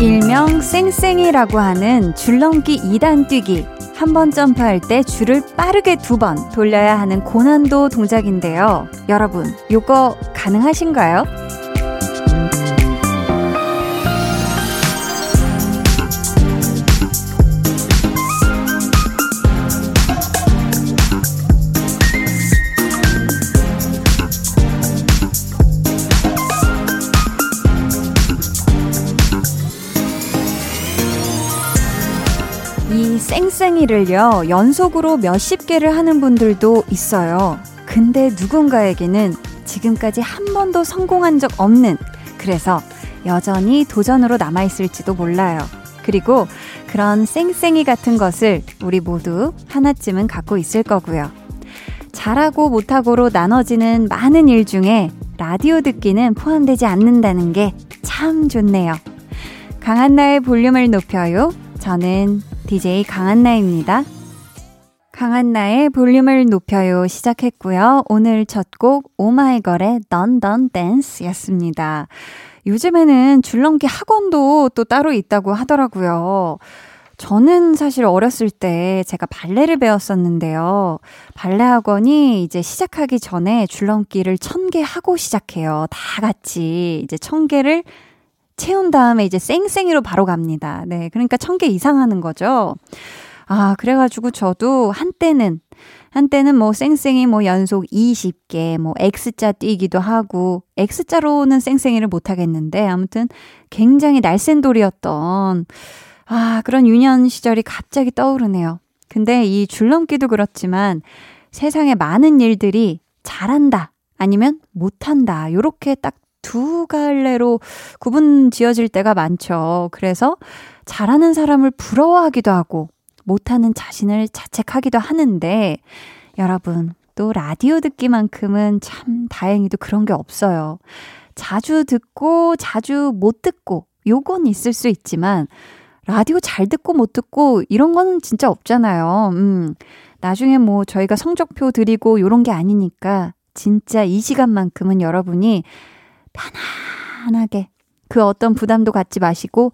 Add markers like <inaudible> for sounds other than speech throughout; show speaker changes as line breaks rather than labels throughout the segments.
일명 쌩쌩이라고 하는 줄넘기 2단 뛰기. 한 번 점프할 때 줄을 빠르게 두 번 돌려야 하는 고난도 동작인데요. 여러분, 요거 가능하신가요? 쌩쌩이를요, 연속으로 몇십 개를 하는 분들도 있어요. 근데 누군가에게는 지금까지 한 번도 성공한 적 없는, 그래서 여전히 도전으로 남아있을지도 몰라요. 그리고 그런 쌩쌩이 같은 것을 우리 모두 하나쯤은 갖고 있을 거고요. 잘하고 못하고로 나눠지는 많은 일 중에 라디오 듣기는 포함되지 않는다는 게 참 좋네요. 강한나의 볼륨을 높여요. 저는 DJ 강한나입니다. 강한나의 볼륨을 높여요 시작했고요. 오늘 첫 곡 오마이걸의 던던 댄스였습니다. 요즘에는 줄넘기 학원도 또 따로 있다고 하더라고요. 저는 사실 어렸을 때 제가 발레를 배웠었는데요. 발레 학원이 이제 시작하기 전에 줄넘기를 천 개 하고 시작해요. 다 같이 이제 천 개를 채운 다음에 이제 쌩쌩이로 바로 갑니다. 네. 그러니까 천 개 이상 하는 거죠. 아, 그래가지고 저도 한때는, 한때는 뭐 쌩쌩이 뭐 연속 20개, 뭐 X자 뛰기도 하고, X자로는 쌩쌩이를 못 하겠는데, 아무튼 굉장히 날쌘돌이었던, 아, 그런 유년 시절이 갑자기 떠오르네요. 근데 이 줄넘기도 그렇지만 세상에 많은 일들이 잘한다, 아니면 못한다, 요렇게 딱 두 갈래로 구분 지어질 때가 많죠. 그래서 잘하는 사람을 부러워하기도 하고, 못하는 자신을 자책하기도 하는데, 여러분, 또 라디오 듣기만큼은 참 다행히도 그런 게 없어요. 자주 듣고, 자주 못 듣고, 요건 있을 수 있지만, 라디오 잘 듣고 못 듣고, 이런 거는 진짜 없잖아요. 음. 나중에 뭐 저희가 성적표 드리고 요런 게 아니니까, 진짜 이 시간만큼은 여러분이 편안하게 그 어떤 부담도 갖지 마시고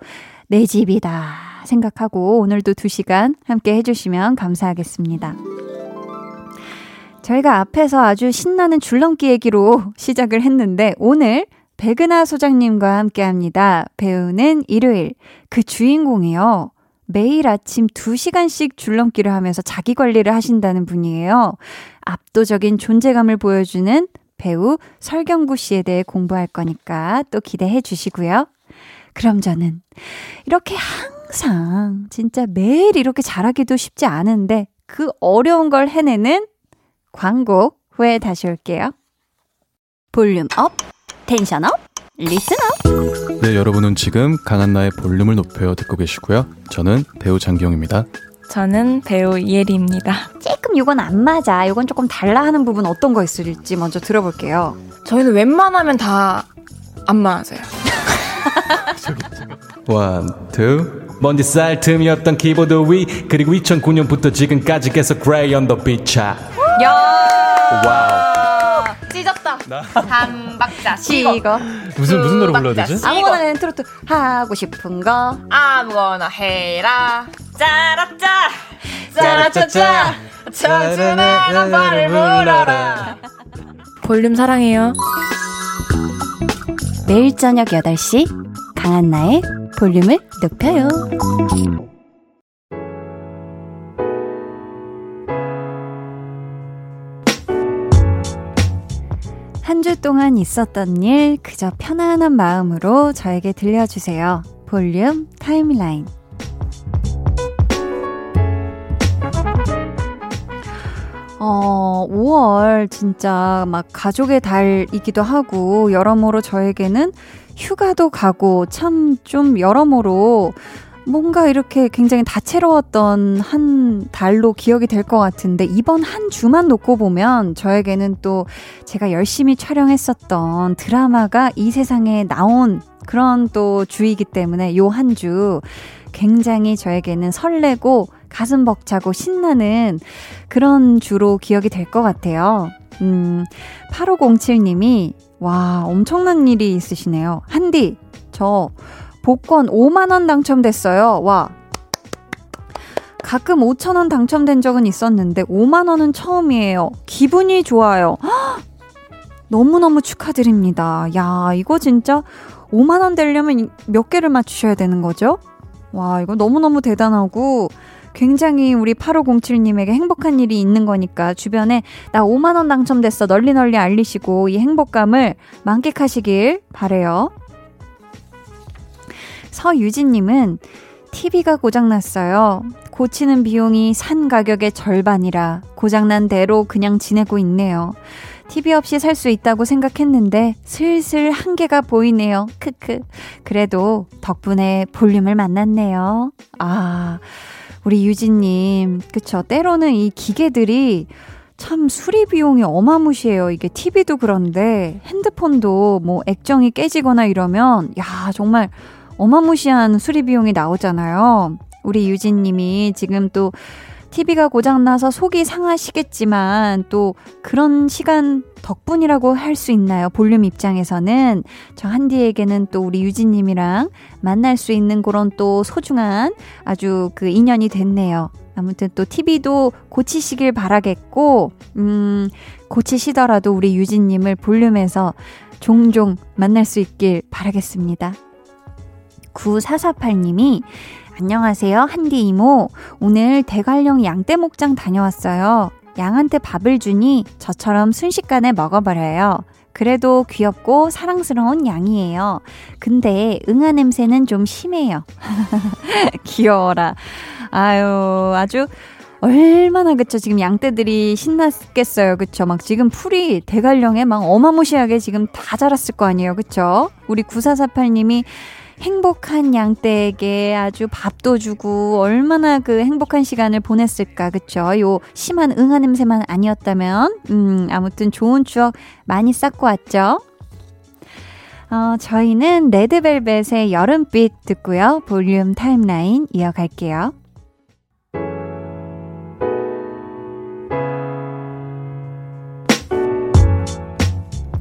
내 집이다 생각하고 오늘도 두 시간 함께 해주시면 감사하겠습니다. 저희가 앞에서 아주 신나는 줄넘기 얘기로 시작을 했는데 오늘 백은하 소장님과 함께 합니다. 배우는 일요일. 그 주인공이요. 매일 아침 2시간씩 줄넘기를 하면서 자기 관리를 하신다는 분이에요. 압도적인 존재감을 보여주는 배우 설경구 씨에 대해 공부할 거니까 또 기대해 주시고요. 그럼 저는 이렇게 항상 진짜 매일 이렇게 잘하기도 쉽지 않은데 그 어려운 걸 해내는 광고 후에 다시 올게요. volume up, tension up, listen up.
네, 여러분은 지금 강한나의 볼륨을 높여 듣고 계시고요. 저는 배우 장기용입니다.
저는 배우 이혜리입니다.
조금 이건 안 맞아. 이건 조금 달라 하는 부분 어떤 거 있을지 먼저 들어볼게요.
저희는 웬만하면 다 안 맞아요. <laughs>
One, two.
먼지 쌀 틈이었던 키보드 위 그리고 2009년부터 지금까지 계속 그레이 언더 비차
야!
찢었다. 한 박자
이거
무슨 무슨 노래 불러야 되지?
아무거나 그냥 트로트 하고 싶은 거
아무거나 해라. 짜라짜.
짜라짜짜
청춘의 남발을 불러라. 볼륨 사랑해요.
매일 저녁 8시 강한나의 볼륨을 높여요. 주 동안 있었던 일 그저 편안한 마음으로 저에게 들려주세요. 볼륨 타임라인. 어, 5월 진짜 막 가족의 달이기도 하고 여러모로 저에게는 휴가도 가고 참 좀 여러모로 뭔가 이렇게 굉장히 다채로웠던 한 달로 기억이 될 것 같은데 이번 한 주만 놓고 보면 저에게는 또 제가 열심히 촬영했었던 드라마가 이 세상에 나온 그런 또 주이기 때문에 요 한 주 굉장히 저에게는 설레고 가슴 벅차고 신나는 그런 주로 기억이 될 것 같아요. 음, 8507님이, 와, 엄청난 일이 있으시네요. 한디, 저 복권 5만원 당첨됐어요. 와. 가끔 5천원 당첨된 적은 있었는데 5만원은 처음이에요. 기분이 좋아요. <gasps> 너무너무 축하드립니다. 야, 이거 진짜 5만원 되려면 몇 개를 맞추셔야 되는 거죠? 와, 이거 너무너무 대단하고 굉장히 우리 8507님에게 행복한 일이 있는 거니까 주변에 나 5만원 당첨됐어 널리 널리 알리시고 이 행복감을 만끽하시길 바래요. 서유진님은 TV가 고장났어요. 고치는 비용이 산 가격의 절반이라 고장난 대로 그냥 지내고 있네요. TV 없이 살 수 있다고 생각했는데 슬슬 한계가 보이네요. 크크. 그래도 덕분에 볼륨을 만났네요. 아, 우리 유진님. 그쵸. 때로는 이 기계들이 참 수리 비용이 어마무시해요. 이게 TV도 그런데 핸드폰도 뭐 액정이 깨지거나 이러면 야, 정말 어마무시한 수리 비용이 나오잖아요. 우리 유진 님이 지금 또 TV가 고장나서 속이 상하시겠지만 또 그런 시간 덕분이라고 할 수 있나요? 볼륨 입장에서는 저 한디에게는 또 우리 유진님이랑 만날 수 있는 그런 또 소중한 아주 그 인연이 됐네요. 아무튼 또 TV도 고치시길 바라겠고, 음, 고치시더라도 우리 유진님을 볼륨에서 종종 만날 수 있길 바라겠습니다. 9448님이 안녕하세요. 한디 이모. 오늘 대관령 양떼 목장 다녀왔어요. 양한테 밥을 주니 저처럼 순식간에 먹어버려요. 그래도 귀엽고 사랑스러운 양이에요. 근데 응아 냄새는 좀 심해요. <laughs> 귀여워라. 아유, 아주 얼마나 그쵸 지금 양떼들이 신났겠어요 그쵸 막 지금 풀이 대관령에 막 어마무시하게 지금 다 자랐을 거 아니에요 그쵸 우리 9448님이 행복한 양떼에게 아주 밥도 주고 얼마나 그 행복한 시간을 보냈을까 그쵸? 요 심한 응아 냄새만 아니었다면 음 아무튼 좋은 추억 많이 쌓고 왔죠? 어, 저희는 레드벨벳의 여름빛 듣고요. 볼륨 타임라인 이어갈게요.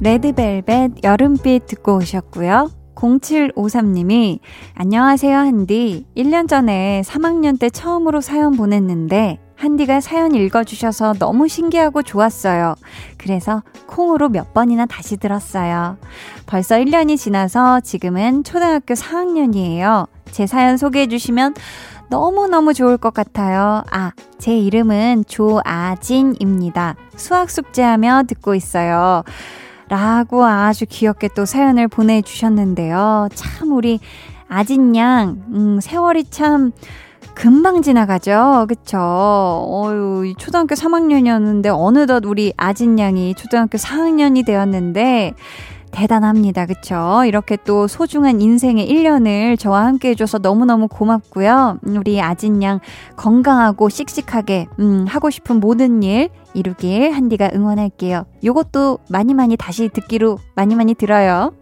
레드벨벳 여름빛 듣고 오셨고요. 0753님이 안녕하세요 한디 1년 전에 3학년 때 처음으로 사연 보냈는데 한디가 사연 읽어주셔서 너무 신기하고 좋았어요. 그래서 콩으로 몇 번이나 다시 들었어요. 벌써 1년이 지나서 지금은 초등학교 4학년이에요. 제 사연 소개해주시면 너무너무 좋을 것 같아요. 아, 제 이름은 조아진입니다. 수학 숙제하며 듣고 있어요. 라고 아주 귀엽게 또 사연을 보내주셨는데요. 참, 우리 아진 양, 음, 세월이 참 금방 지나가죠. 그쵸? 어유 초등학교 3학년이었는데, 어느덧 우리 아진 양이 초등학교 4학년이 되었는데, 대단합니다. 그쵸? 이렇게 또 소중한 인생의 1년을 저와 함께 해줘서 너무너무 고맙고요. 우리 아진 양 건강하고 씩씩하게, 음, 하고 싶은 모든 일 이루길 한디가 응원할게요. 요것도 많이 많이 다시 듣기로 많이 많이 들어요.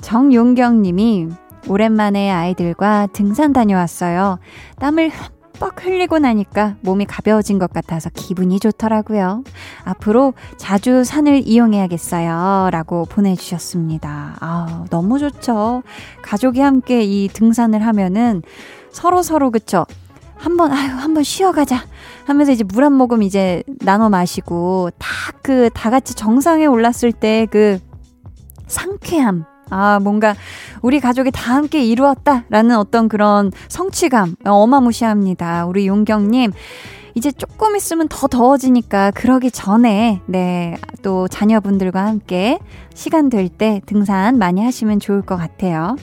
정용경 님이 오랜만에 아이들과 등산 다녀왔어요. 땀을 뻑 흘리고 나니까 몸이 가벼워진 것 같아서 기분이 좋더라고요. 앞으로 자주 산을 이용해야겠어요. 라고 보내주셨습니다. 아, 너무 좋죠. 가족이 함께 이 등산을 하면은 서로 서로 그쵸. 한번, 아유, 한번 쉬어가자. 하면서 이제 물 한 모금 이제 나눠 마시고, 다 그, 다 같이 정상에 올랐을 때 그 상쾌함. 아, 뭔가 우리 가족이 다 함께 이루었다라는 어떤 그런 성취감 어마무시합니다. 우리 용경님. 이제 조금 있으면 더 더워지니까 그러기 전에 네, 또 자녀분들과 함께 시간 될 때 등산 많이 하시면 좋을 것 같아요.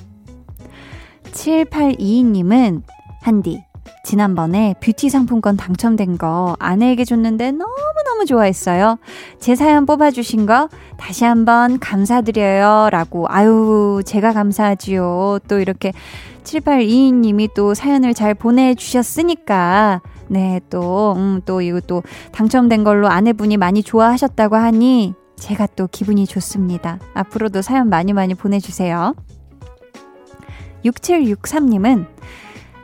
7822님은 한디 지난번에 뷰티 상품권 당첨된 거 아내에게 줬는데 너무너무 좋아했어요. 제 사연 뽑아주신 거 다시 한번 감사드려요. 라고, 아유, 제가 감사하지요. 또 이렇게 7822님이 또 사연을 잘 보내주셨으니까, 네, 또, 음, 또 이거 또 당첨된 걸로 아내분이 많이 좋아하셨다고 하니 제가 또 기분이 좋습니다. 앞으로도 사연 많이 많이 보내주세요. 6763님은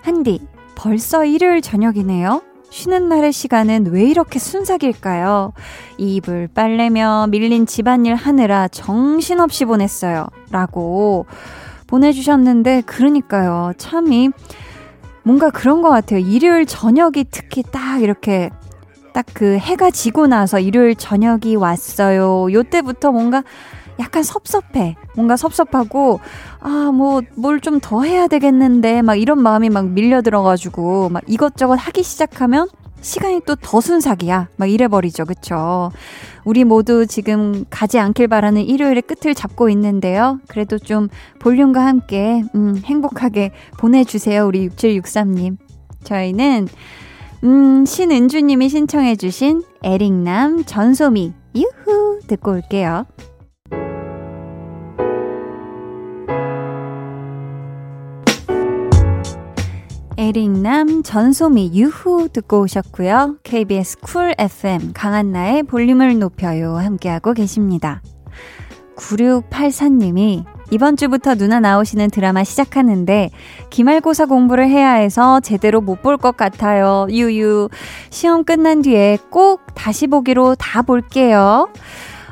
한디, 벌써 일요일 저녁이네요? 쉬는 날의 시간은 왜 이렇게 순삭일까요? 이불 빨래며 밀린 집안일 하느라 정신없이 보냈어요. 라고 보내주셨는데, 그러니까요. 참이, 뭔가 그런 것 같아요. 일요일 저녁이 특히 딱 이렇게 딱 그 해가 지고 나서 일요일 저녁이 왔어요. 요때부터 뭔가 약간 섭섭해. 뭔가 섭섭하고, 아, 뭐, 뭘 좀 더 해야 되겠는데, 막 이런 마음이 막 밀려들어가지고, 막 이것저것 하기 시작하면 시간이 또 더 순삭이야. 막 이래버리죠. 그쵸? 우리 모두 지금 가지 않길 바라는 일요일의 끝을 잡고 있는데요. 그래도 좀 볼륨과 함께, 음, 행복하게 보내주세요. 우리 6763님. 저희는, 음, 신은주님이 신청해주신 에릭남 전소미, 유후! 듣고 올게요. 에릭남, 전소미, 유후 듣고 오셨고요. KBS 쿨 FM 강한나의 볼륨을 높여요 함께하고 계십니다. 9684님이 이번 주부터 누나 나오시는 드라마 시작하는데 기말고사 공부를 해야 해서 제대로 못 볼 것 같아요. 유유. 시험 끝난 뒤에 꼭 다시 보기로 다 볼게요.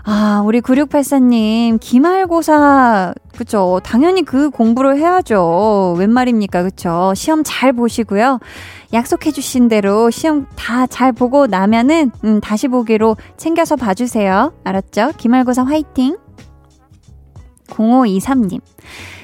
아, 우리 9684님, 기말고사, 그쵸. 당연히 그 공부를 해야죠. 웬 말입니까, 그쵸. 시험 잘 보시고요. 약속해주신 대로 시험 다 잘 보고 나면은, 음, 다시 보기로 챙겨서 봐주세요. 알았죠? 기말고사 화이팅! 0523님,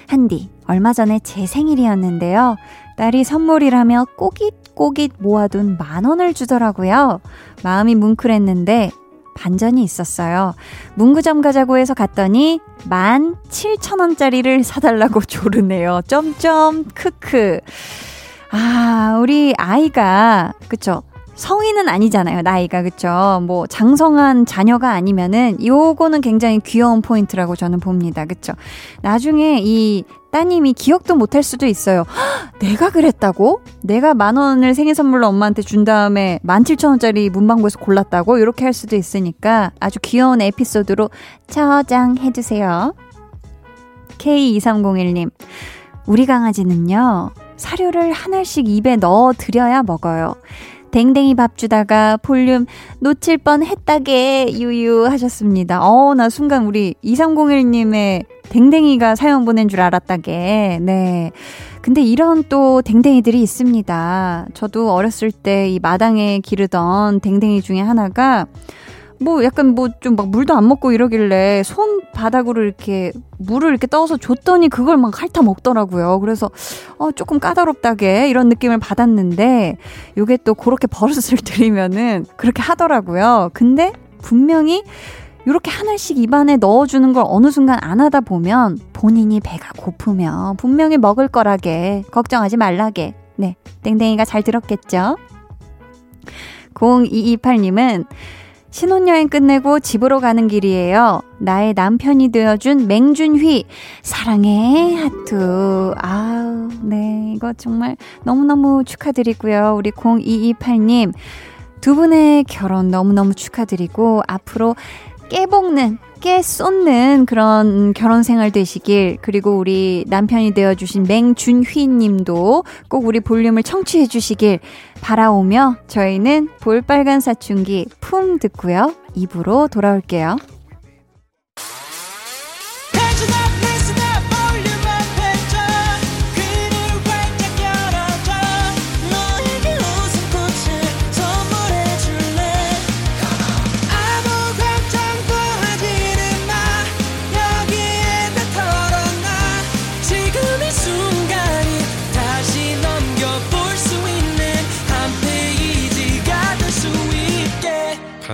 한디, 얼마 전에 제 생일이었는데요. 딸이 선물이라며 꼬깃꼬깃 모아둔 만 원을 주더라고요. 마음이 뭉클했는데 반전이 있었어요. 문구점 가자고 해서 갔더니 만 칠천 원짜리를 사달라고 <laughs> 조르네요. 점점 크크. 아, 우리 아이가 그쵸? 성인은 아니잖아요, 나이가. 그쵸? 뭐, 장성한 자녀가 아니면은, 요거는 굉장히 귀여운 포인트라고 저는 봅니다. 그쵸? 나중에 이 따님이 기억도 못할 수도 있어요. 헉, 내가 그랬다고? 내가 만 원을 생일 선물로 엄마한테 준 다음에 만 칠천 원짜리 문방구에서 골랐다고? 이렇게 할 수도 있으니까 아주 귀여운 에피소드로 저장해주세요. K2301님. 우리 강아지는요, 사료를 하나씩 입에 넣어 드려야 먹어요. 댕댕이 밥 주다가 볼륨 놓칠 뻔 했다게 유유 하셨습니다. 어, 나 순간 우리 2301님의 댕댕이가 사연 보낸 줄 알았다게. 네. 근데 이런 또 댕댕이들이 있습니다. 저도 어렸을 때 이 마당에 기르던 댕댕이 중에 하나가 뭐 약간 뭐 좀 막 물도 안 먹고 이러길래 손 바닥으로 이렇게 물을 이렇게 떠서 줬더니 그걸 막 핥아 먹더라고요. 그래서 어 조금 까다롭다게 이런 느낌을 받았는데 요게 또 그렇게 버릇을 <laughs> 들이면은 그렇게 하더라고요. 근데 분명히 이렇게 하나씩 입안에 넣어주는 걸 어느 순간 안 하다 보면 본인이 배가 고프면 분명히 먹을 거라게 걱정하지 말라게 네 땡땡이가 잘 들었겠죠? 0228님은 신혼여행 끝내고 집으로 가는 길이에요. 나의 남편이 되어준 맹준휘. 사랑해, 하트. 아우, 네. 이거 정말 너무너무 축하드리고요. 우리 0228님. 두 분의 결혼 너무너무 축하드리고, 앞으로 깨볶는, 깨 쏟는 그런 결혼 생활 되시길, 그리고 우리 남편이 되어주신 맹준휘 님도 꼭 우리 볼륨을 청취해 주시길 바라오며 저희는 볼빨간 사춘기 품 듣고요. 입으로 돌아올게요.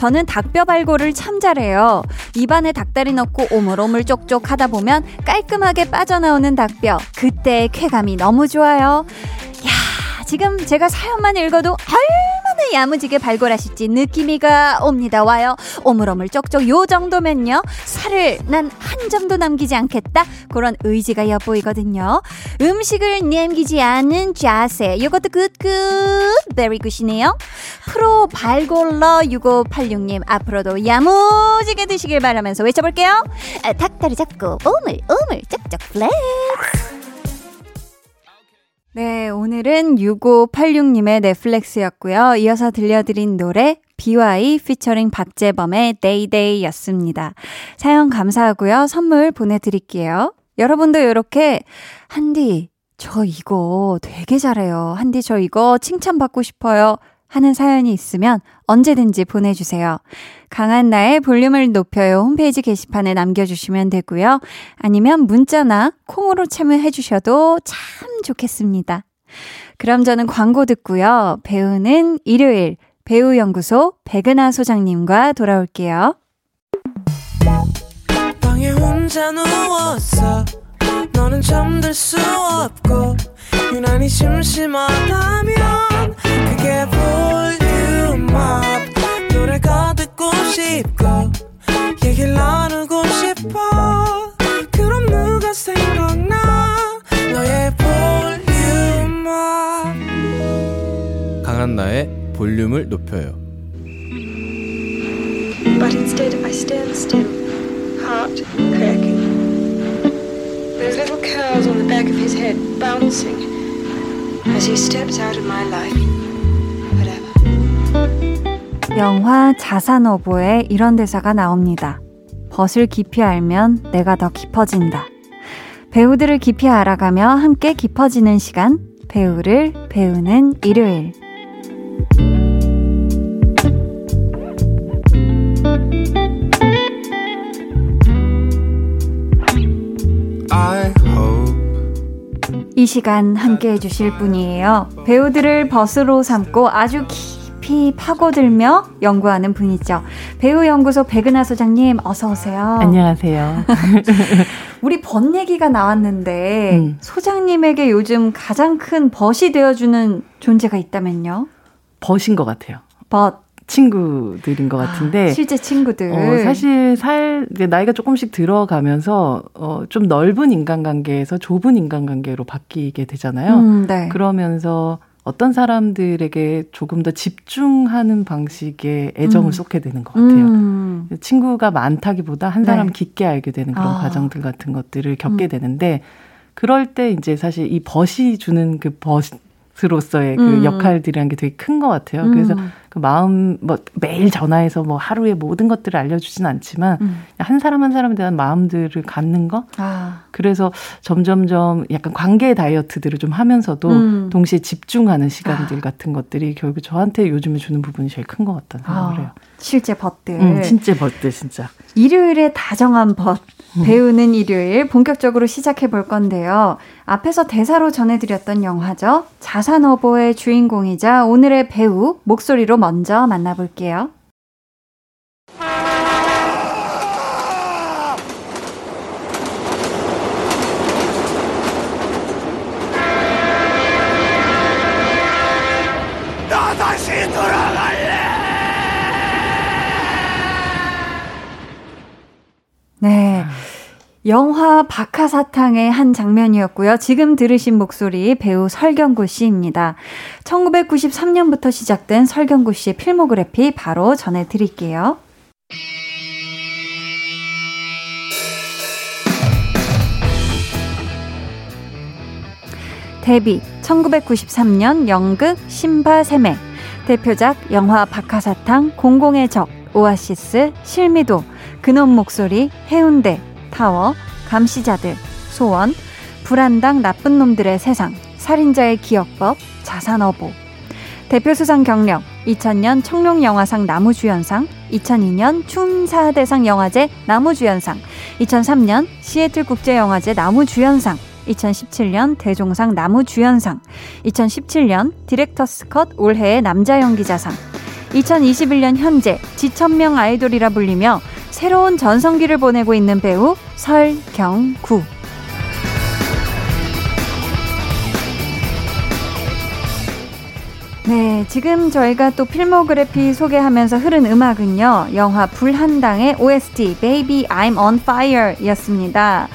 저는 닭뼈 발골을 참 잘해요. 입안에 닭다리 넣고 오물오물 쪽쪽 하다 보면 깔끔하게 빠져나오는 닭뼈. 그때의 쾌감이 너무 좋아요. 야, 지금 제가 사연만 읽어도 얼마나 야무지게 발골하실지 느낌이가 옵니다. 와요. 오물오물 쪽쪽 요 정도면요. 살을 난 한 점도 남기지 않겠다. 그런 의지가 엿보이거든요. 음식을 남기지 않는 자세. 이것도 good good. Very good이네요. 프로 발골러 6586님 앞으로도 야무지게 드시길 바라면서 외쳐볼게요. 아, 닭다리 잡고 오물 오물 쪽쪽 flex. 네, 오늘은 6586님의 넷flex였고요. 이어서 들려드린 노래 비와이 featuring 박재범의 Day Day 였습니다. 사연 감사하고요. 선물 보내드릴게요. 여러분도 이렇게 한디 저 이거 되게 잘해요. 한디 저 이거 칭찬받고 싶어요. 하는 사연이 있으면 언제든지 보내주세요. 강한 나의 볼륨을 높여요 홈페이지 게시판에 남겨주시면 되고요. 아니면 문자나 콩으로 참여해 주셔도 참 좋겠습니다. 그럼 저는 광고 듣고요. 배우는 일요일 배우연구소 백은하 소장님과 돌아올게요. 심심하다면 그게 볼륨업 노래가 듣고 싶고 얘기를 나누고 싶어 그럼 누가 생각나 너의 볼륨업
강한나의 볼륨을 높여요 But instead I stand still, heart cracking. Those little curls on the back of his head bouncing as he steps out of my life. 영화 자산어보에 이런 대사가 나옵니다. 벗을 깊이 알면 내가 더 깊어진다. 배우들을 깊이 알아가며 함께 깊어지는 시간, 배우를 배우는 일요일. 이 시간 함께 해주실 분이에요. 배우들을 벗으로 삼고 아주 깊이 파고들며 연구하는 분이죠. 배우연구소 백은하 소장님, 어서오세요.
안녕하세요. <laughs>
우리 벗 얘기가 나왔는데, 음. 소장님에게 요즘 가장 큰 벗이 되어주는 존재가 있다면요?
벗인 것 같아요.
벗.
친구들인 것 같은데
아, 실제 친구들
어, 사실 살 나이가 조금씩 들어가면서 어, 좀 넓은 인간관계에서 좁은 인간관계로 바뀌게 되잖아요. 음, 네. 그러면서 어떤 사람들에게 조금 더 집중하는 방식의 애정을 음. 쏟게 되는 것 같아요. 음. 친구가 많다기보다 한 사람 네. 깊게 알게 되는 그런 아. 과정들 같은 것들을 겪게 음. 되는데 그럴 때 이제 사실 이 벗이 주는 그 벗, 로서의 그 음. 역할들이란 게 되게 큰 것 같아요. 그래서 음. 그 마음 뭐 매일 전화해서 뭐 하루에 모든 것들을 알려주진 않지만 음. 한 사람 한 사람에 대한 마음들을 갖는 거. 아. 그래서 점점점 약간 관계 다이어트들을 좀 하면서도 음. 동시에 집중하는 시간들 아. 같은 것들이 결국 저한테 요즘에 주는 부분이 제일 큰 것 같다는 생각을 아. 해요.
실제 벗들.
음, 진짜 벗들 진짜.
일요일에 다정한 벗. 음. 배우는 일요일 본격적으로 시작해 볼 건데요. 앞에서 대사로 전해드렸던 영화죠. 자산어보의 주인공이자 오늘의 배우 목소리로 먼저 만나볼게요. 나 다시 돌아갈래! 네. 영화 박하사탕의 한 장면이었고요. 지금 들으신 목소리 배우 설경구 씨입니다. 1993년부터 시작된 설경구 씨의 필모그래피 바로 전해드릴게요. 데뷔 1993년 연극 신바세메 대표작 영화 박하사탕 공공의 적 오아시스 실미도 근원 목소리 해운대 타워, 감시자들, 소원, 불안당 나쁜 놈들의 세상, 살인자의 기억법, 자산어보. 대표 수상 경력 2000년 청룡영화상 나무주연상, 2002년 춘사대상 영화제 나무주연상, 2003년 시애틀 국제영화제 나무주연상, 2017년 대종상 나무주연상, 2017년 디렉터스 컷 올해의 남자 연기자상, 2021년 현재 지천명 아이돌이라 불리며 새로운 전성기를 보내고 있는 배우 설경구. 네, 지금 저희가 또 필모그래피 소개하면서 흐른 음악은요. 영화 불한당의 OST Baby I'm on Fire 였습니다.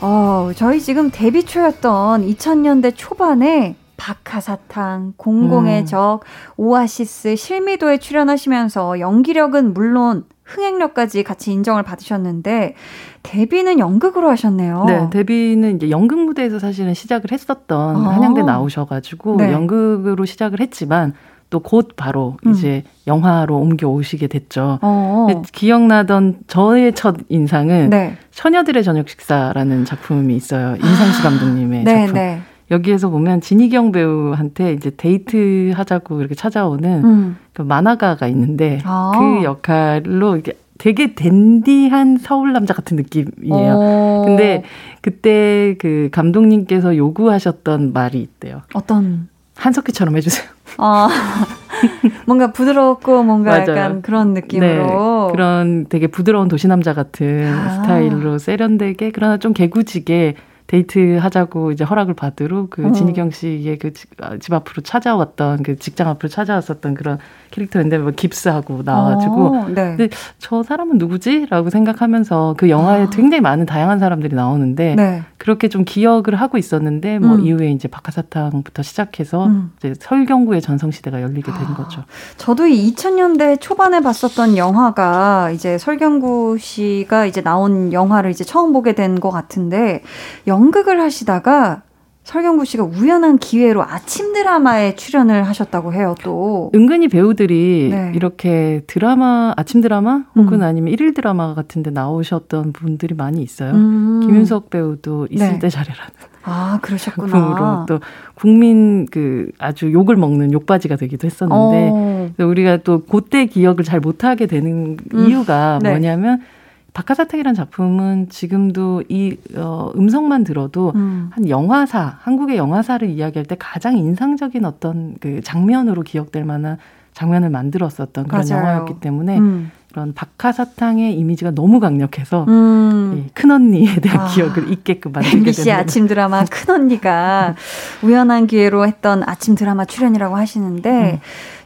어, 저희 지금 데뷔 초였던 2000년대 초반에 박하사탕, 공공의 음. 적, 오아시스, 실미도에 출연하시면서 연기력은 물론 흥행력까지 같이 인정을 받으셨는데 데뷔는 연극으로 하셨네요.
네, 데뷔는 이제 연극 무대에서 사실은 시작을 했었던 아. 한양대 나오셔가지고 네. 연극으로 시작을 했지만 또곧 바로 음. 이제 영화로 옮겨 오시게 됐죠. 어. 기억나던 저의 첫 인상은 네. 처녀들의 저녁 식사라는 작품이 있어요. 임상수 감독님의 네, 작품. 네. 여기에서 보면 진희경 배우한테 이제 데이트 하자고 이렇게 찾아오는 음. 그 만화가가 있는데 아. 그 역할로 이게 되게 댄디한 서울 남자 같은 느낌이에요. 오. 근데 그때 그 감독님께서 요구하셨던 말이 있대요.
어떤?
한석희처럼 해주세요. 아, <laughs>
뭔가 부드럽고 뭔가 맞아요. 약간 그런 느낌으로.
네, 그런 되게 부드러운 도시 남자 같은 아. 스타일로 세련되게 그러나 좀 개구지게 데이트 하자고 이제 허락을 받으러 그 어. 진희경 씨의 그집 아, 앞으로 찾아왔던 그 직장 앞으로 찾아왔었던 그런 캐릭터인데 뭐 깁스하고 나와가지고 어, 네. 근데 저 사람은 누구지?라고 생각하면서 그 영화에 아. 굉장히 많은 다양한 사람들이 나오는데 네. 그렇게 좀 기억을 하고 있었는데 뭐 음. 이후에 이제 박하사탕부터 시작해서 음. 이제 설경구의 전성시대가 열리게 된 아. 거죠.
저도 이 2000년대 초반에 봤었던 영화가 이제 설경구 씨가 이제 나온 영화를 이제 처음 보게 된 것 같은데 연극을 하시다가 설경구 씨가 우연한 기회로 아침 드라마에 출연을 하셨다고 해요, 또.
은근히 배우들이 네. 이렇게 드라마, 아침 드라마 혹은 음. 아니면 일일 드라마 같은 데 나오셨던 분들이 많이 있어요. 음. 김윤석 배우도 있을 네. 때 잘해라는.
아, 그러셨구나. 작품으로
또 국민 그 아주 욕을 먹는 욕바지가 되기도 했었는데 어. 우리가 또 그때 기억을 잘 못하게 되는 음. 이유가 네. 뭐냐면 박하사탕이라는 작품은 지금도 이 어, 음성만 들어도 음. 한 영화사, 한국의 영화사를 이야기할 때 가장 인상적인 어떤 그 장면으로 기억될 만한 장면을 만들었었던 그런 맞아요. 영화였기 때문에 음. 그런 박하사탕의 이미지가 너무 강력해서 음. 큰 언니에 대한 아. 기억을 잊게끔 만들게
MBC 되는 아침 드라마 <laughs> 큰 언니가 우연한 기회로 했던 아침 드라마 출연이라고 하시는데 음.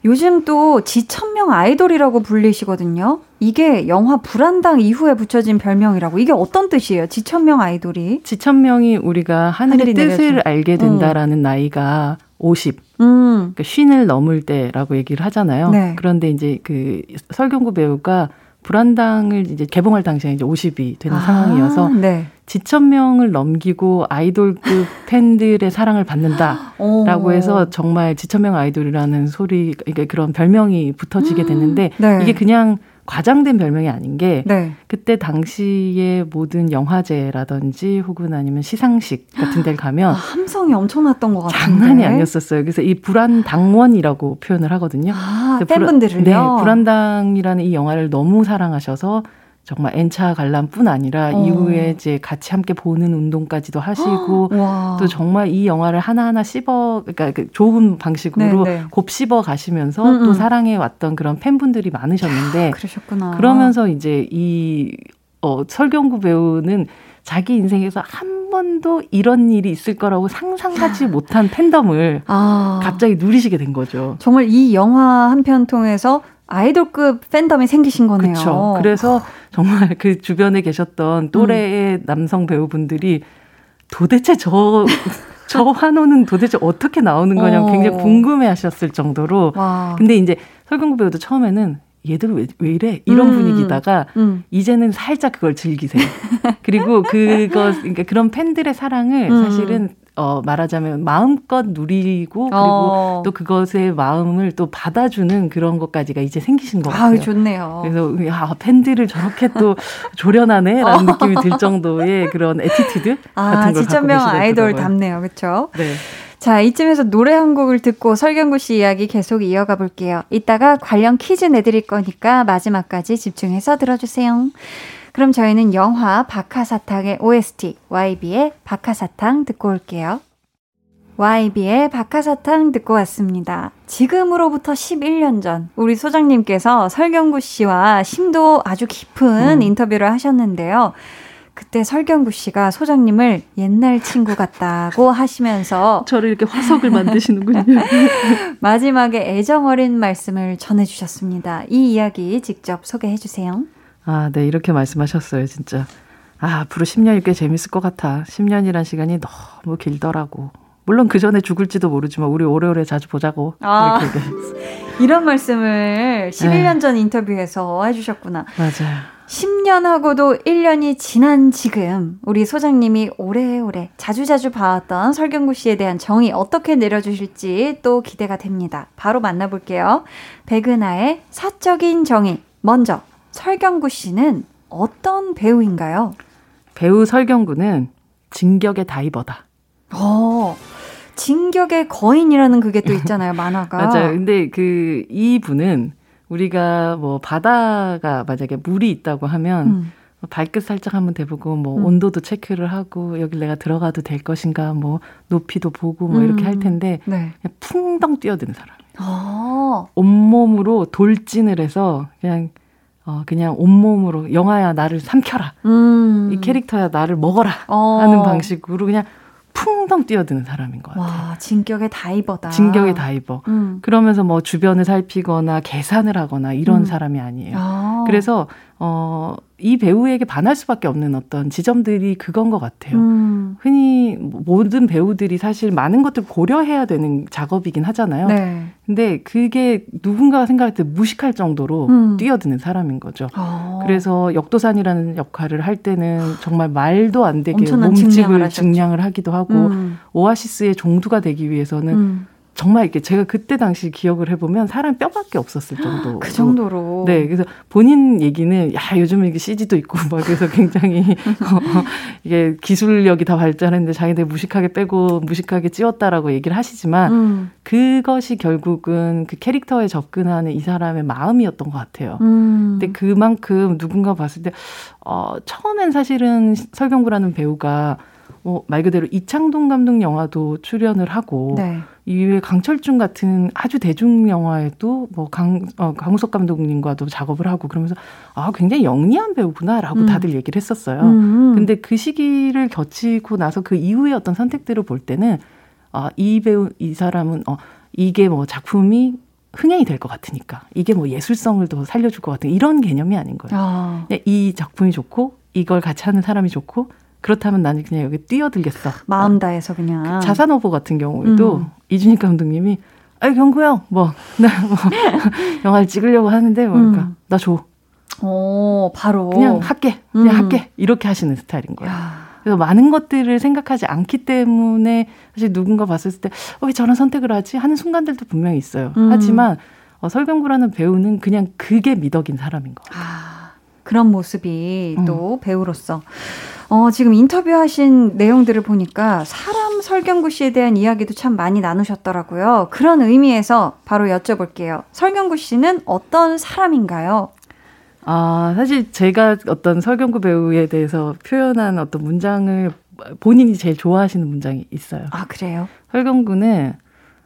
요즘 또 지천명 아이돌이라고 불리시거든요. 이게 영화 불안당 이후에 붙여진 별명이라고. 이게 어떤 뜻이에요? 지천명 아이돌이?
지천명이 우리가 하늘의 뜻을 내려준. 알게 된다라는 음. 나이가 50. 음. 그러니까 쉰을 넘을 때라고 얘기를 하잖아요. 네. 그런데 이제 그 설경구 배우가 불안당을 이제 개봉할 당시에 이제 50이 되는 아, 상황이어서 네. 지천명을 넘기고 아이돌급 <laughs> 팬들의 사랑을 받는다라고 해서 정말 지천명 아이돌이라는 소리, 그러니까 그런 별명이 붙어지게 됐는데 네. 이게 그냥 과장된 별명이 아닌 게 네. 그때 당시에 모든 영화제라든지 혹은 아니면 시상식 같은 데를 가면 아,
함성이 엄청났던 것 같은데
장난이 아니었었어요. 그래서 이 불안당원이라고 표현을 하거든요.
아, 팬분들을요?
네, 불안당이라는 이 영화를 너무 사랑하셔서 정말 N차 관람뿐 아니라 어. 이후에 이제 같이 함께 보는 운동까지도 하시고 <gasps> 또 정말 이 영화를 하나하나 씹어 그러니까 그 좋은 방식으로 네네. 네. 곱 씹어 가시면서 음음. 또 음. 사랑해 왔던 그런 팬분들이 많으셨는데
그러셨구나.
그러면서 이제 이 어, 설경구 배우는 자기 인생에서 한 번도 이런 일이 있을 거라고 상상하지 못한 팬덤을 아. 갑자기 누리시게 된 거죠.
정말 이 영화 한 편 통해서 아이돌급 팬덤이 생기신 거네요.
그렇죠. 그래서 정말 그 주변에 계셨던 또래의 음. 남성 배우분들이 도대체 저, <laughs> 저 환호는 도대체 어떻게 나오는 거냐고 어. 굉장히 궁금해 하셨을 정도로. 와. 근데 이제 설경구 배우도 처음에는 얘들 왜, 왜 이래? 이런 음, 분위기다가 음. 이제는 살짝 그걸 즐기세요. 그리고 그거 그러니까 그런 팬들의 사랑을 음. 사실은 어, 말하자면 마음껏 누리고 그리고 어. 또 그것의 마음을 또 받아주는 그런 것까지가 이제 생기신 것 같아요.
아, 좋네요.
그래서 야 팬들을 저렇게 또 <laughs> 조련하네라는 어. 느낌이 들 정도의 그런 attitude 아, 같은 걸
지천명 아이돌 답네요, 그렇죠? 네. 자, 이쯤에서 노래 한 곡을 듣고 설경구 씨 이야기 계속 이어가 볼게요. 이따가 관련 퀴즈 내드릴 거니까 마지막까지 집중해서 들어주세요. 그럼 저희는 영화 박하사탕의 OST YB의 박하사탕 듣고 올게요. YB의 박하사탕 듣고 왔습니다. 지금으로부터 11년 전 우리 소장님께서 설경구 씨와 심도 아주 깊은 음. 인터뷰를 하셨는데요. 그때 설경구 씨가 소장님을 옛날 친구 같다고 <laughs> 하시면서
저를 이렇게 화석을 만드시는군요. <laughs>
마지막에 애정 어린 말씀을 전해 주셨습니다. 이 이야기 직접 소개해 주세요.
아, 네, 이렇게 말씀하셨어요, 진짜. 아, 앞으로 10년이 꽤 재밌을 것 같아. 10년이란 시간이 너무 길더라고. 물론 그 전에 죽을지도 모르지만 우리 오래오래 자주 보자고. 아, <laughs>
이런 말씀을 11년 네. 전 인터뷰에서 해주셨구나.
맞아요.
10년 하고도 1년이 지난 지금 우리 소장님이 오래오래 자주자주 봐왔던 설경구 씨에 대한 정의 어떻게 내려주실지 또 기대가 됩니다. 바로 만나볼게요. 백은하의 사적인 정의. 먼저 설경구 씨는 어떤 배우인가요?
배우 설경구는 진격의 다이버다.
어, 진격의 거인이라는 그게 또 있잖아요, <laughs> 만화가.
맞아요. 근데 그 이분은 우리가 뭐 바다가 만약에 물이 있다고 하면 음. 발끝 살짝 한번 대보고 뭐 음. 온도도 체크를 하고 여기 내가 들어가도 될 것인가 뭐 높이도 보고 뭐 음. 이렇게 할 텐데 네. 풍덩 뛰어드는 사람. 아. 온몸으로 돌진을 해서 그냥 어, 그냥 온몸으로 영화야 나를 삼켜라. 음. 이 캐릭터야 나를 먹어라. 어. 하는 방식으로 그냥 풍덩 뛰어드는 사람인 것 같아요.
와, 진격의 다이버다.
진격의 다이버. 음. 그러면서 뭐 주변을 살피거나 계산을 하거나 이런 음. 사람이 아니에요. 아. 그래서 어, 이 배우에게 반할 수밖에 없는 어떤 지점들이 그건 것 같아요. 음. 흔히 모든 배우들이 사실 많은 것들 고려해야 되는 작업이긴 하잖아요. 네. 근데 그게 누군가가 생각할 때 무식할 정도로 음. 뛰어드는 사람인 거죠. 어. 그래서 역도산이라는 역할을 할 때는 정말 말도 안 되게 몸집을 증량을 하기도 하고 음. 오아시스의 종두가 되기 위해서는 음. 정말 이렇게 제가 그때 당시 기억을 해보면 사람 뼈밖에 없었을 정도.
그 정도로.
네. 그래서 본인 얘기는 야, 요즘에 이게 CG도 있고 막 그래서 굉장히 <laughs> 어, 이게 기술력이 다 발전했는데 자기들 무식하게 빼고 무식하게 찌웠다라고 얘기를 하시지만 음. 그것이 결국은 그 캐릭터에 접근하는 이 사람의 마음이었던 것 같아요. 음. 근데 그만큼 누군가 봤을 때, 어, 처음엔 사실은 설경구라는 배우가 어, 말 그대로 이창동 감독 영화도 출연을 하고 네. 이외에 강철중 같은 아주 대중 영화에도 뭐 강, 어, 강우석 감독님과도 작업을 하고 그러면서 아, 굉장히 영리한 배우구나라고 음. 다들 얘기를 했었어요. 음. 근데 그 시기를 거치고 나서 그 이후에 어떤 선택들을 볼 때는 아, 이 배우, 이 사람은 어, 이게 뭐 작품이 흥행이 될 것 같으니까 이게 뭐 예술성을 더 살려줄 것 같은 이런 개념이 아닌 거예요. 아. 이 작품이 좋고 이걸 같이 하는 사람이 좋고 그렇다면 나는 그냥 여기 뛰어들겠어.
마음 다해서 그냥.
그 자산 오보 같은 경우에도 음. 이준익 감독님이 아 경구 형, 뭐, <laughs> 나 뭐 영화를 찍으려고 하는데, 뭐, 그러니까, 음. 나 줘.
오, 바로.
그냥 할게. 그냥 음. 할게. 이렇게 하시는 스타일인 거예요. 야. 그래서 많은 것들을 생각하지 않기 때문에 사실 누군가 봤을 때, 어, 왜 저런 선택을 하지? 하는 순간들도 분명히 있어요. 음. 하지만, 어, 설경구라는 배우는 그냥 그게 미덕인 사람인 거예요. 아,
그런 모습이 또 음. 배우로서. 어, 지금 인터뷰하신 내용들을 보니까 사람 설경구 씨에 대한 이야기도 참 많이 나누셨더라고요. 그런 의미에서 바로 여쭤볼게요. 설경구 씨는 어떤 사람인가요?
아, 사실 제가 어떤 설경구 배우에 대해서 표현한 어떤 문장을 본인이 제일 좋아하시는 문장이 있어요.
아, 그래요?
설경구는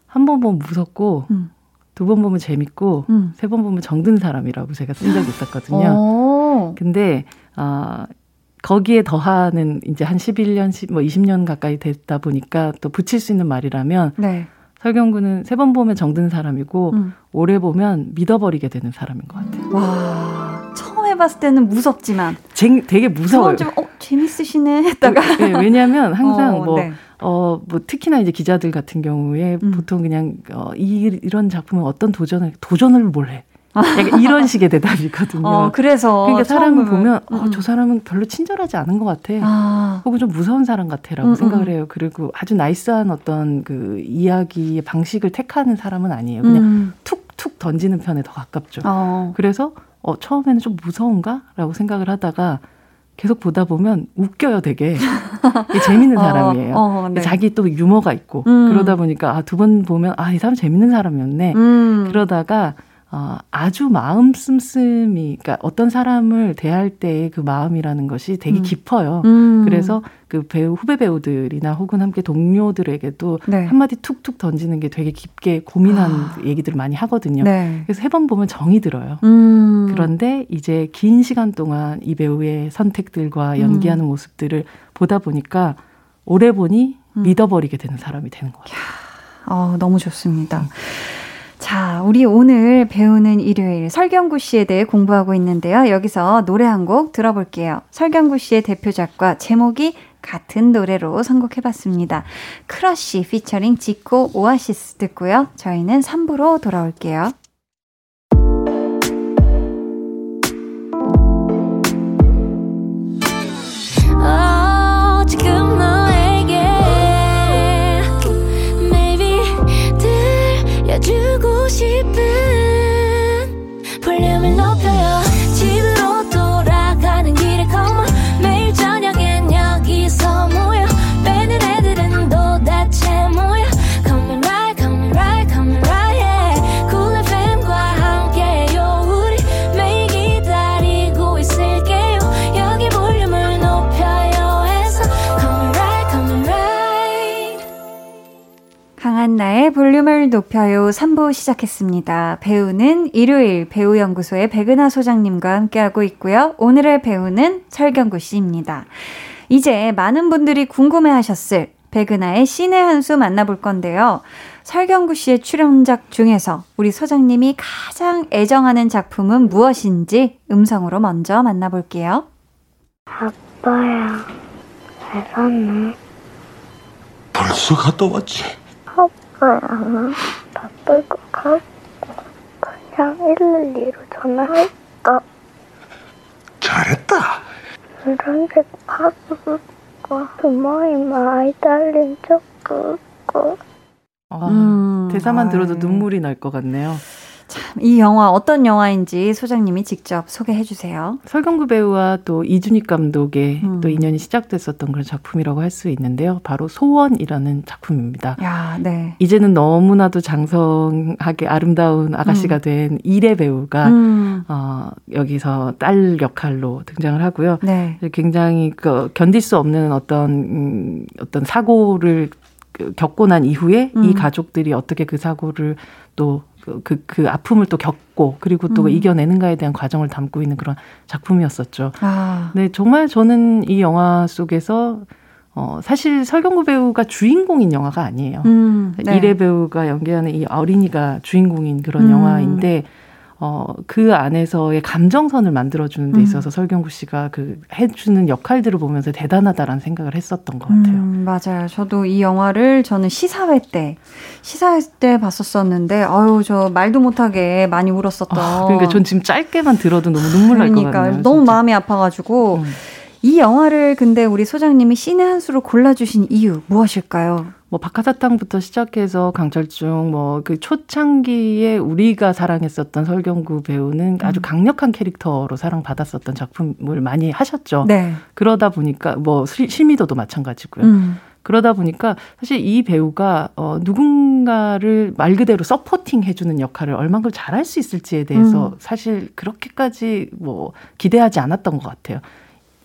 한 번 보면 무섭고, 음. 두번 보면 재밌고, 음. 세번 보면 정든 사람이라고 제가 쓴 적이 있었거든요. 오. 근데, 어, 거기에 더하는 이제 한 11년, 뭐 20년 가까이 됐다 보니까 또 붙일 수 있는 말이라면 네. 설경구는 세 번 보면 정든 사람이고 음. 오래 보면 믿어버리게 되는 사람인 것 같아요.
와 처음 해봤을 때는 무섭지만
쟁, 되게 무서워요.
좀 어, 재밌으시네 했다가
네, 왜냐하면 <laughs> 항상 어, 뭐 네. 어, 뭐, 특히나 이제 기자들 같은 경우에 음. 보통 그냥, 어, 이, 이런 작품은 어떤 도전을, 도전을 뭘 해. 약간 이런 식의 대답이거든요.
어, 그래서
그러니까 사람을 보면 어, 음. 저 사람은 별로 친절하지 않은 것 같아. 아. 혹은 좀 무서운 사람 같아라고 음, 음. 생각을 해요. 그리고 아주 나이스한 어떤 그 이야기의 방식을 택하는 사람은 아니에요. 그냥 음. 툭툭 던지는 편에 더 가깝죠. 어. 그래서 어, 처음에는 좀 무서운가라고 생각을 하다가 계속 보다 보면 웃겨요, 되게. 재밌는 <laughs> 어, 사람이에요. 어, 어, 네. 자기 또 유머가 있고. 음. 그러다 보니까, 아, 두 번 보면, 아, 이 사람 재밌는 사람이었네. 음. 그러다가, 어, 아주 마음 씀씀이, 그러니까 어떤 사람을 대할 때의 그 마음이라는 것이 되게 음. 깊어요. 음. 그래서 그 배우, 후배 배우들이나 혹은 함께 동료들에게도 네. 한마디 툭툭 던지는 게 되게 깊게 고민한 아. 얘기들을 많이 하거든요. 네. 그래서 세 번 보면 정이 들어요. 음. 그런데 이제 긴 시간 동안 이 배우의 선택들과 연기하는 음. 모습들을 보다 보니까 오래 보니 음. 믿어버리게 되는 사람이 되는 거예요.
어, 너무 좋습니다. 음. 자, 우리 오늘 배우는 일요일 설경구 씨에 대해 공부하고 있는데요. 여기서 노래 한 곡 들어볼게요. 설경구 씨의 대표작과 제목이 같은 노래로 선곡해봤습니다. 크러쉬 피처링 지코 오아시스 듣고요. 저희는 3부로 돌아올게요. 한나의 볼륨을 높여요 3부 시작했습니다. 배우는 일요일 배우연구소의 백은하 소장님과 함께하고 있고요. 오늘의 배우는 설경구 씨입니다. 이제 많은 분들이 궁금해 하셨을 백은하의 신의 한 수 만나볼 건데요. 설경구 씨의 출연작 중에서 우리 소장님이 가장 애정하는 작품은 무엇인지 음성으로 먼저 만나볼게요.
아빠야, 잘 샀네.
벌써 갔다 왔지?
아빠야, 바쁠 것 같고 그냥 112로 전화할까?
잘했다.
노란색 파스과 부모님 아이 적 그거.
아, 음, 대사만 들어도 눈물이 날 것 같네요.
참, 이 영화 어떤 영화인지 소장님이 직접 소개해 주세요.
설경구 배우와 또 이준익 감독의 음. 또 인연이 시작됐었던 그런 작품이라고 할 수 있는데요. 바로 소원이라는 작품입니다.
야, 네.
이제는 너무나도 장성하게 아름다운 아가씨가 음. 된 이래 배우가 음. 어, 여기서 딸 역할로 등장을 하고요. 네. 굉장히 그 견딜 수 없는 어떤 음, 어떤 사고를 그 겪고 난 이후에 이 음. 가족들이 어떻게 그 사고를 또 그, 그, 그 아픔을 또 겪고 그리고 또 음. 이겨내는가에 대한 과정을 담고 있는 그런 작품이었었죠. 아. 네, 정말 저는 이 영화 속에서 어, 사실 설경구 배우가 주인공인 영화가 아니에요. 음, 네. 이래 배우가 연기하는 이 어린이가 주인공인 그런 음. 영화인데 어, 그 안에서의 감정선을 만들어주는 데 음. 있어서 음. 설경구 씨가 그 해주는 역할들을 보면서 대단하다라는 생각을 했었던 것 같아요. 음,
맞아요. 저도 이 영화를 저는 시사회 때, 시사회 때 봤었었는데, 아유, 저 말도 못하게 많이 울었었던. 아,
그러니까 전 지금 짧게만 들어도 너무 눈물 날것 같아요. 그러니까
너무 마음이 아파가지고. 음. 이 영화를 근데 우리 소장님이 신의 한 수로 골라주신 이유 무엇일까요?
뭐 박하사탕부터 시작해서 강철중 뭐 그 초창기에 우리가 사랑했었던 설경구 배우는 아주 음. 강력한 캐릭터로 사랑받았었던 작품을 많이 하셨죠. 네. 그러다 보니까 뭐 실미도도 마찬가지고요. 음. 그러다 보니까 사실 이 배우가 어 누군가를 말 그대로 서포팅 해주는 역할을 얼만큼 잘할 수 있을지에 대해서 음. 사실 그렇게까지 뭐 기대하지 않았던 것 같아요.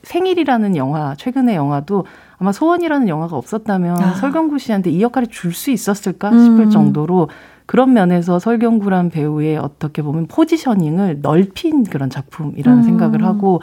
생일이라는 영화, 최근의 영화도 아마 소원이라는 영화가 없었다면 아. 설경구 씨한테 이 역할을 줄 수 있었을까 싶을 음. 정도로 그런 면에서 설경구란 배우의 어떻게 보면 포지셔닝을 넓힌 그런 작품이라는 음. 생각을 하고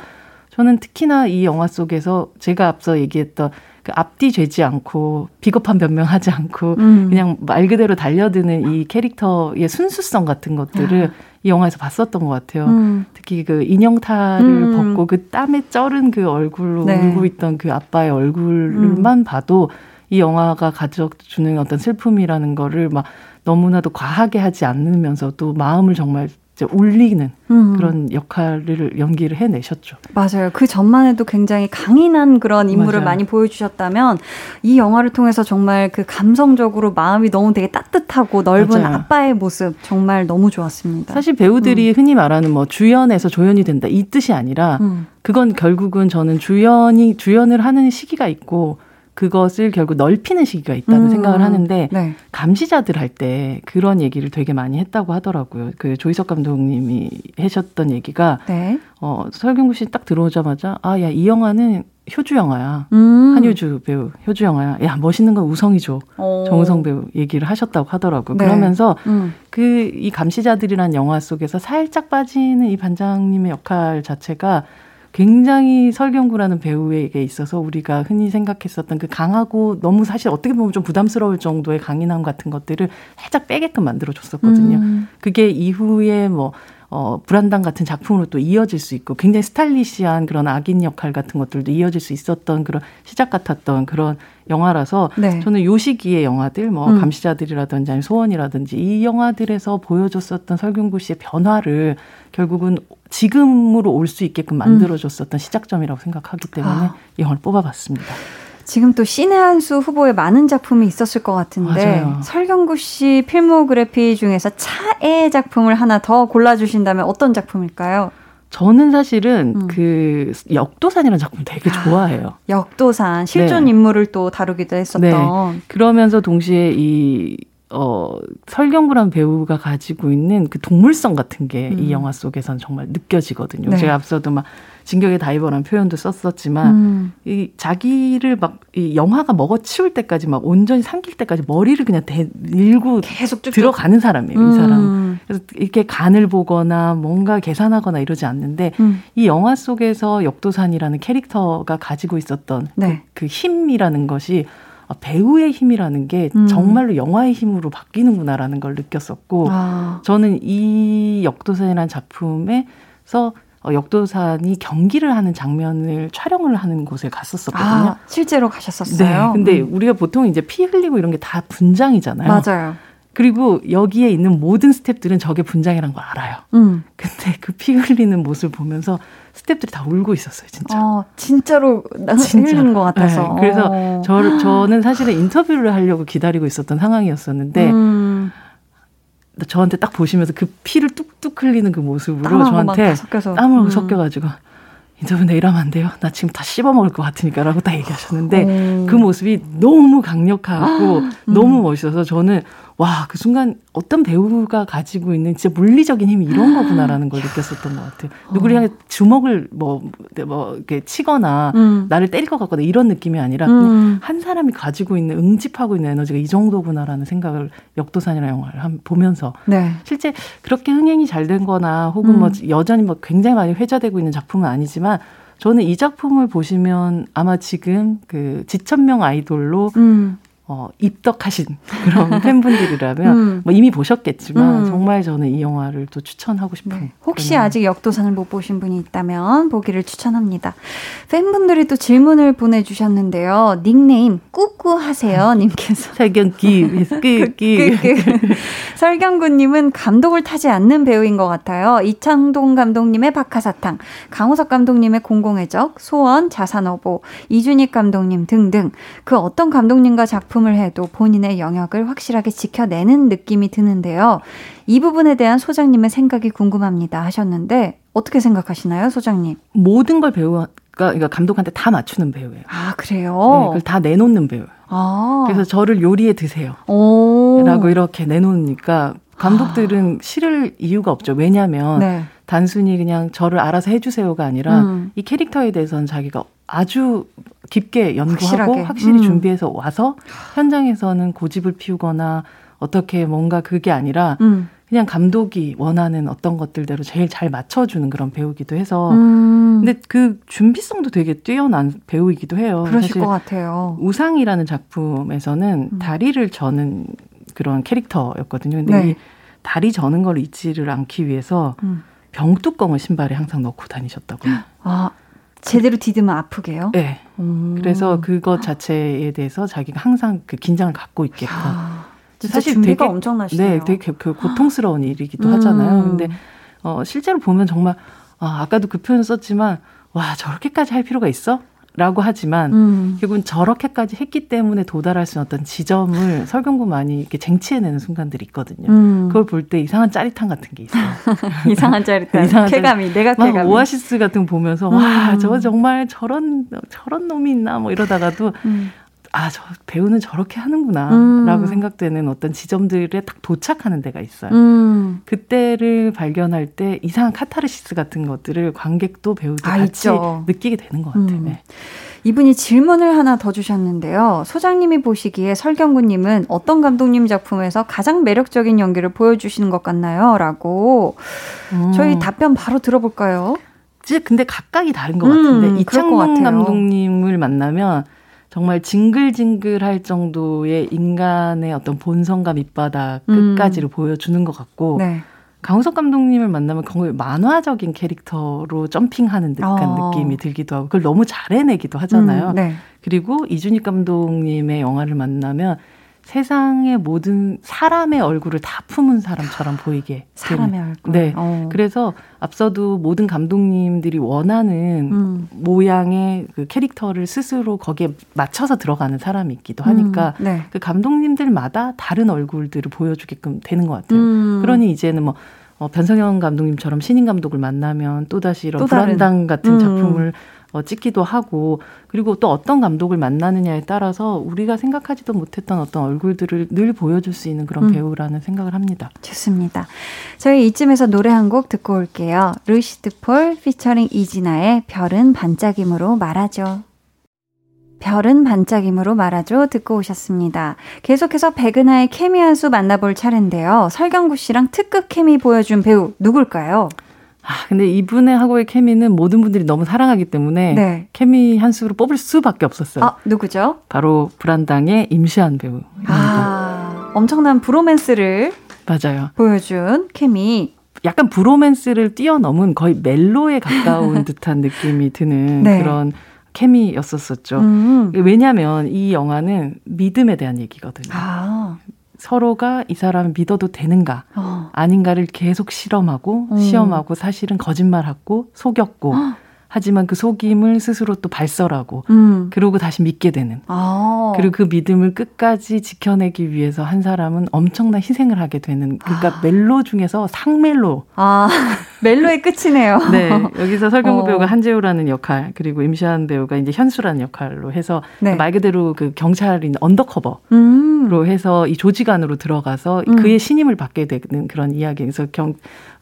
저는 특히나 이 영화 속에서 제가 앞서 얘기했던 그 앞뒤 죄지 않고 비겁한 변명하지 않고 음. 그냥 말 그대로 달려드는 이 캐릭터의 순수성 같은 것들을 아. 이 영화에서 봤었던 것 같아요. 음. 특히 그 인형탈을 음. 벗고 그 땀에 쩔은 그 얼굴로 네. 울고 있던 그 아빠의 얼굴만 음. 봐도 이 영화가 가져주는 어떤 슬픔이라는 거를 막 너무나도 과하게 하지 않으면서도 마음을 정말 울리는 음. 그런 역할을 연기를 해내셨죠.
맞아요. 그 전만 해도 굉장히 강인한 그런 인물을 맞아요. 많이 보여주셨다면 이 영화를 통해서 정말 그 감성적으로 마음이 너무 되게 따뜻하고 넓은 맞아요. 아빠의 모습 정말 너무 좋았습니다.
사실 배우들이 음. 흔히 말하는 뭐 주연에서 조연이 된다 이 뜻이 아니라 음. 그건 결국은 저는 주연이 주연을 하는 시기가 있고 그것을 결국 넓히는 시기가 있다는 음, 생각을 하는데 네. 감시자들 할 때 그런 얘기를 되게 많이 했다고 하더라고요. 그 조희석 감독님이 하셨던 얘기가 네. 어 설경구 씨 딱 들어오자마자 아 야 이 영화는 효주 영화야. 음. 한효주 배우 효주 영화야. 야 멋있는 건 우성이죠. 오. 정우성 배우 얘기를 하셨다고 하더라고요. 네. 그러면서 음. 그이 감시자들이란 영화 속에서 살짝 빠지는 이 반장님의 역할 자체가 굉장히 설경구라는 배우에게 있어서 우리가 흔히 생각했었던 그 강하고 너무 사실 어떻게 보면 좀 부담스러울 정도의 강인함 같은 것들을 살짝 빼게끔 만들어 줬었거든요. 음. 그게 이후에 뭐 어, 불안당 같은 작품으로 또 이어질 수 있고 굉장히 스타일리시한 그런 악인 역할 같은 것들도 이어질 수 있었던 그런 시작 같았던 그런 영화라서 네. 저는 요 시기의 영화들 뭐 음. 감시자들이라든지 아니 소원이라든지 이 영화들에서 보여줬었던 설경구 씨의 변화를 결국은 지금으로 올 수 있게끔 만들어줬었던 음. 시작점이라고 생각하기 때문에 아. 이 영화를 뽑아봤습니다.
지금 또 신의 한 수 후보에 많은 작품이 있었을 것 같은데 맞아요. 설경구 씨 필모그래피 중에서 차의 작품을 하나 더 골라주신다면 어떤 작품일까요?
저는 사실은 음. 그 역도산이라는 작품 되게 아, 좋아해요.
역도산 실존 네. 인물을 또 다루기도 했었던. 네.
그러면서 동시에 이 어, 설경구란 배우가 가지고 있는 그 동물성 같은 게이 음. 영화 속에서는 정말 느껴지거든요. 네. 제가 앞서도 막 진격의 다이버라는 표현도 썼었지만 음. 이 자기를 막 이 영화가 먹어치울 때까지 막 온전히 삼킬 때까지 머리를 그냥 대, 밀고 계속 쭉 들어가는 사람이에요. 음. 이 사람은. 그래서 이렇게 간을 보거나 뭔가 계산하거나 이러지 않는데 음. 이 영화 속에서 역도산이라는 캐릭터가 가지고 있었던 네. 그, 그 힘이라는 것이 아, 배우의 힘이라는 게 음. 정말로 영화의 힘으로 바뀌는구나라는 걸 느꼈었고 아. 저는 이 역도산이라는 작품에서 어, 역도산이 경기를 하는 장면을 촬영을 하는 곳에 갔었었거든요. 아,
실제로 가셨었어요.
네. 근데 음. 우리가 보통 이제 피 흘리고 이런 게 다 분장이잖아요.
맞아요.
그리고 여기에 있는 모든 스탭들은 저게 분장이란 걸 알아요. 음. 근데 그 피 흘리는 모습을 보면서 스탭들이 다 울고 있었어요, 진짜. 어,
진짜로 흘리는 것 같아서.
네, 그래서 어. 저, 저는 사실은 인터뷰를 하려고 기다리고 있었던 상황이었었는데, 음. 저한테 딱 보시면서 그 피를 뚝뚝 흘리는 그 모습으로 저한테 땀을 음. 섞여가지고 인터뷰 내일 하면 안 돼요? 나 지금 다 씹어 먹을 것 같으니까 라고 딱 얘기하셨는데 오. 그 모습이 너무 강력하고 음. 너무 멋있어서 저는 와, 그 순간 어떤 배우가 가지고 있는 진짜 물리적인 힘이 이런 거구나라는 걸 느꼈었던 것 같아요. 누구를 향해 주먹을 뭐, 뭐, 이렇게 치거나 음. 나를 때릴 것 같거나 이런 느낌이 아니라 음. 한 사람이 가지고 있는 응집하고 있는 에너지가 이 정도구나라는 생각을 역도산이라는 영화를 한, 보면서 네. 실제 그렇게 흥행이 잘 된 거나 혹은 뭐 음. 뭐 여전히 뭐 굉장히 많이 회자되고 있는 작품은 아니지만 저는 이 작품을 보시면 아마 지금 그 지천명 아이돌로 음. 어, 입덕하신 그런 <laughs> 팬분들이라면 음. 뭐 이미 보셨겠지만 음. 정말 저는 이 영화를 또 추천하고 싶은. 네.
혹시 아직 역도산을 못 보신 분이 있다면 보기를 추천합니다. 팬분들이 또 질문을 보내주셨는데요. 닉네임 꾸꾸하세요 님께서.
설경기 끼끼. <laughs>
설경구님은 감독을 타지 않는 배우인 것 같아요. 이창동 감독님의 박하사탕, 강호석 감독님의 공공의 적, 소원, 자산어보, 이준익 감독님 등등 그 어떤 감독님과 작품 작품을 해도 본인의 영역을 확실하게 지켜내는 느낌이 드는데요. 이 부분에 대한 소장님의 생각이 궁금합니다 하셨는데 어떻게 생각하시나요, 소장님?
모든 걸 배우가 그러니까 감독한테 다 맞추는 배우예요.
아 그래요?
네, 그걸 다 내놓는 배우. 아. 그래서 저를 요리에 드세요. 오. 라고 이렇게 내놓으니까 감독들은 아. 싫을 이유가 없죠. 왜냐하면 네. 단순히 그냥 저를 알아서 해주세요가 아니라 음. 이 캐릭터에 대해서는 자기가 아주 깊게 연구하고 확실하게. 확실히 음. 준비해서 와서 현장에서는 고집을 피우거나 어떻게 뭔가 그게 아니라 음. 그냥 감독이 원하는 어떤 것들대로 제일 잘 맞춰주는 그런 배우기도 해서 음. 근데 그 준비성도 되게 뛰어난 배우이기도 해요.
그러실 것 같아요.
우상이라는 작품에서는 음. 다리를 저는 그런 캐릭터였거든요. 근데 네. 이 다리 저는 걸 잊지를 않기 위해서 음. 병뚜껑을 신발에 항상 넣고 다니셨다고요.
아, 제대로 디디면 아프게요?
네. 음. 그래서 그것 자체에 대해서 자기가 항상 그 긴장을 갖고 있게끔. 아,
사실 되게 엄청나시네요.
네, 되게 그 고통스러운 일이기도 음. 하잖아요. 근데 어 실제로 보면 정말 아, 아까도 그 표현 썼지만 와 저렇게까지 할 필요가 있어? 라고 하지만 음. 결국은 저렇게까지 했기 때문에 도달할 수 있는 어떤 지점을 <laughs> 설경구많이 이렇게 쟁취해내는 순간들이 있거든요. 음. 그걸 볼 때 이상한 짜릿함 같은 게 있어요. <laughs>
이상한 짜릿함. <laughs> 이상한 쾌감이 내가 쾌감이.
오아시스 같은 거 보면서 음. 와저 정말 저런 저런 놈이 있나 뭐 이러다가도 음. 아, 저 배우는 저렇게 하는구나, 음. 라고 생각되는 어떤 지점들에 딱 도착하는 데가 있어요. 음. 그때를 발견할 때 이상한 카타르시스 같은 것들을 관객도 배우도 아, 같이 있죠. 느끼게 되는 것 같아요. 음. 네.
이분이 질문을 하나 더 주셨는데요. 소장님이 보시기에 설경구님은 어떤 감독님 작품에서 가장 매력적인 연기를 보여주시는 것 같나요? 라고 음. 저희 답변 바로 들어볼까요?
진짜 근데 각각이 다른 것 같은데 음, 이창동 감독님을 만나면 정말 징글징글할 정도의 인간의 어떤 본성과 밑바닥 음. 끝까지를 음. 보여주는 것 같고 네. 강우석 감독님을 만나면 거의 만화적인 캐릭터로 점핑하는 듯한 어. 느낌이 들기도 하고 그걸 너무 잘 해내기도 하잖아요. 음, 네. 그리고 이준익 감독님의 영화를 만나면 세상의 모든 사람의 얼굴을 다 품은 사람처럼 보이게 <laughs>
사람의 얼굴.
네. 어. 그래서 앞서도 모든 감독님들이 원하는 음. 모양의 그 캐릭터를 스스로 거기에 맞춰서 들어가는 사람이 있기도 하니까 음. 네. 그 감독님들마다 다른 얼굴들을 보여주게끔 되는 것 같아요. 음. 그러니 이제는 뭐 어, 변성현 감독님처럼 신인 감독을 만나면 또 다시 이런 또 불안당 같은 음. 작품을 어, 찍기도 하고 그리고 또 어떤 감독을 만나느냐에 따라서 우리가 생각하지도 못했던 어떤 얼굴들을 늘 보여줄 수 있는 그런 음. 배우라는 생각을 합니다.
좋습니다. 저희 이쯤에서 노래 한 곡 듣고 올게요. 루시드 폴 피처링 이진아의 별은 반짝임으로 말하죠. 별은 반짝임으로 말하죠. 듣고 오셨습니다. 계속해서 백은하의 케미 한 수 만나볼 차례인데요. 설경구 씨랑 특급 케미 보여준 배우 누굴까요?
아, 근데 이분의 하고의 케미는 모든 분들이 너무 사랑하기 때문에 네. 케미 한 수로 뽑을 수밖에 없었어요.
아, 누구죠?
바로 불안당의 임시한 배우.
아, 엄청난 브로맨스를
맞아요.
보여준 케미.
약간 브로맨스를 뛰어넘은 거의 멜로에 가까운 <laughs> 듯한 느낌이 드는 네. 그런 케미였었었죠. 음. 왜냐하면 이 영화는 믿음에 대한 얘기거든요. 아. 서로가 이 사람을 믿어도 되는가 어. 아닌가를 계속 실험하고 음. 시험하고 사실은 거짓말하고 속였고 어. 하지만 그 속임을 스스로 또 발설하고 음. 그러고 다시 믿게 되는 아. 그리고 그 믿음을 끝까지 지켜내기 위해서 한 사람은 엄청난 희생을 하게 되는 그러니까 아. 멜로 중에서 상멜로
아 <laughs> 멜로의 끝이네요. <laughs>
네 여기서 설경구 어. 배우가 한재우라는 역할 그리고 임시한 배우가 이제 현수라는 역할로 해서 네. 말 그대로 그 경찰인 언더커버로 음. 해서 이 조직 안으로 들어가서 음. 그의 신임을 받게 되는 그런 이야기에서 경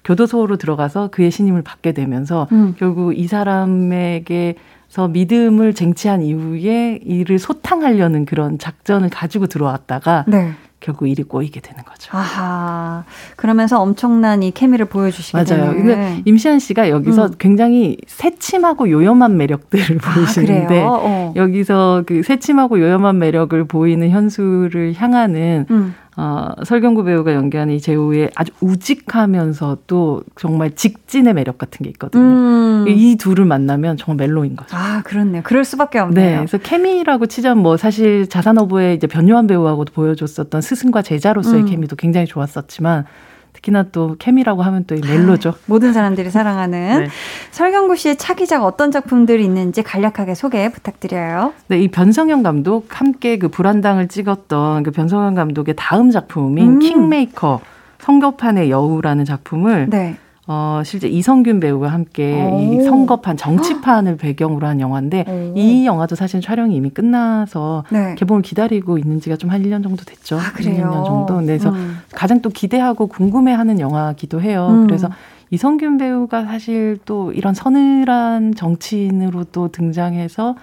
교도소로 들어가서 그의 신임을 받게 되면서 음. 결국 이 사람에게 서 믿음을 쟁취한 이후에 이를 소탕하려는 그런 작전을 가지고 들어왔다가 네. 결국 일이 꼬이게 되는 거죠.
아하. 그러면서 엄청난 이 케미를 보여주시게 맞아요. 근데
임시한 씨가 여기서 음. 굉장히 새침하고 요염한 매력들을 아, 보이시는데 아, 어. 여기서 그 새침하고 요염한 매력을 보이는 현수를 향하는 음. 어, 설경구 배우가 연기하는 이 제우의 아주 우직하면서도 정말 직진의 매력 같은 게 있거든요. 음. 이 둘을 만나면 정말 멜로인 거죠.
아, 그렇네요. 그럴 수밖에 없네요.
네. 그래서 케미라고 치자면 뭐 사실 자산어부의 이제 변요한 배우하고도 보여줬었던 스승과 제자로서의 음. 케미도 굉장히 좋았었지만 특히나 또 케미라고 하면 또이 멜로죠. <laughs>
모든 사람들이 사랑하는 네. 설경구 씨의 차기작 어떤 작품들이 있는지 간략하게 소개 부탁드려요.
네, 이 변성현 감독 함께 그 불안당을 찍었던 그 변성현 감독의 다음 작품인 음. 킹메이커 성교판의 여우라는 작품을 네. 어, 실제 이성균 배우가 함께 오. 이 선거판, 정치판을 배경으로 한 영화인데 오. 이 영화도 사실 촬영이 이미 끝나서 네. 개봉을 기다리고 있는 지가 좀 한 1년 정도 됐죠.
아, 그래요?
1년 정도. 네, 그래서 음. 가장 또 기대하고 궁금해하는 영화기도 해요. 음. 그래서 이성균 배우가 사실 또 이런 서늘한 정치인으로 또 등장해서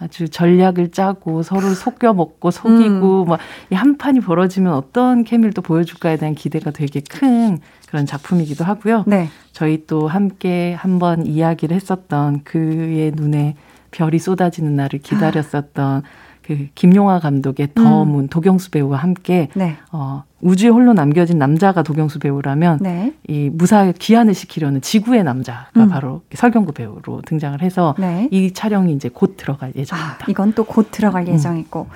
아주 전략을 짜고 서로를 속여 먹고 속이고 음. 막이 한 판이 벌어지면 어떤 케미를 또 보여줄까에 대한 기대가 되게 큰 그런 작품이기도 하고요. 네. 저희 또 함께 한번 이야기를 했었던 그의 눈에 별이 쏟아지는 날을 기다렸었던 그 김용화 감독의 더문 음. 도경수 배우와 함께 네. 어, 우주에 홀로 남겨진 남자가 도경수 배우라면 네. 이 무사히 귀환을 시키려는 지구의 남자가 음. 바로 설경구 배우로 등장을 해서 네. 이 촬영이 이제 곧 들어갈 예정입니다.
아, 이건 또 곧 들어갈 음. 예정이고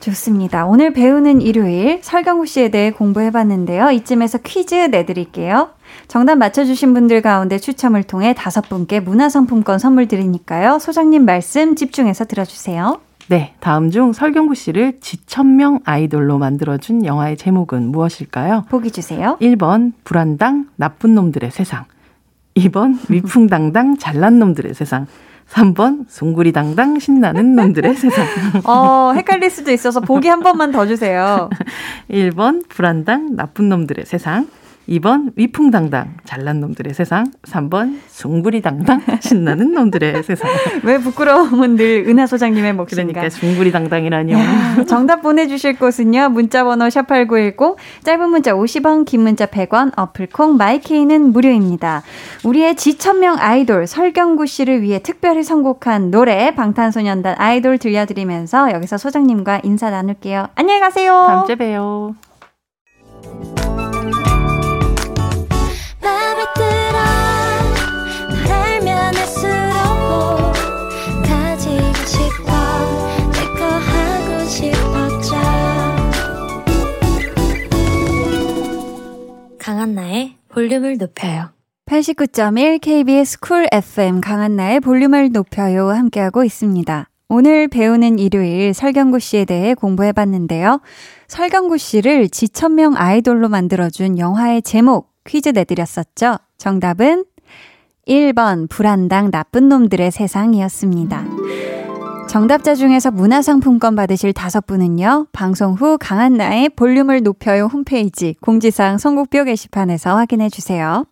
좋습니다. 오늘 배우는 일요일 설경구 씨에 대해 공부해봤는데요. 이쯤에서 퀴즈 내드릴게요. 정답 맞춰주신 분들 가운데 추첨을 통해 다섯 분께 문화상품권 선물 드리니까요. 소장님 말씀 집중해서 들어주세요.
네, 다음 중 설경구 씨를 지천명 아이돌로 만들어준 영화의 제목은 무엇일까요?
보기 주세요.
1번 불안당 나쁜 놈들의 세상 2번 위풍당당 잘난 놈들의 세상 3번 숭구리당당 신나는 놈들의 세상. <laughs>
어, 헷갈릴 수도 있어서 보기 한 번만 더 주세요. <laughs>
1번 불안당 나쁜 놈들의 세상
2번 위풍당당 잘난 놈들의 세상 3번 숭부리당당 <laughs> 신나는 놈들의 세상. <laughs>
왜 부끄러움은 늘 은하 소장님의 몫인가?
그러니까 숭부리당당이라니요
정답 보내주실 곳은요. 문자번호 샵8910 짧은 문자 50원 긴 문자 100원 어플콩 마이케이는 무료입니다. 우리의 지천명 아이돌 설경구 씨를 위해 특별히 선곡한 노래 방탄소년단 아이돌 들려드리면서 여기서 소장님과 인사 나눌게요. 안녕히 가세요.
다음 주에 봬요
강한나의 볼륨을 높여요. 89.1 KBS 쿨 FM 강한나의 볼륨을 높여요 함께하고 있습니다. 오늘 배우는 일요일 설경구 씨에 대해 공부해봤는데요. 설경구 씨를 지천명 아이돌로 만들어준 영화의 제목 퀴즈 내드렸었죠. 정답은 1번 불한당 나쁜 놈들의 세상이었습니다. 정답자 중에서 문화상품권 받으실 다섯 분은요, 방송 후 강한나의 볼륨을 높여요 홈페이지 공지사항 선곡표 게시판에서 확인해 주세요.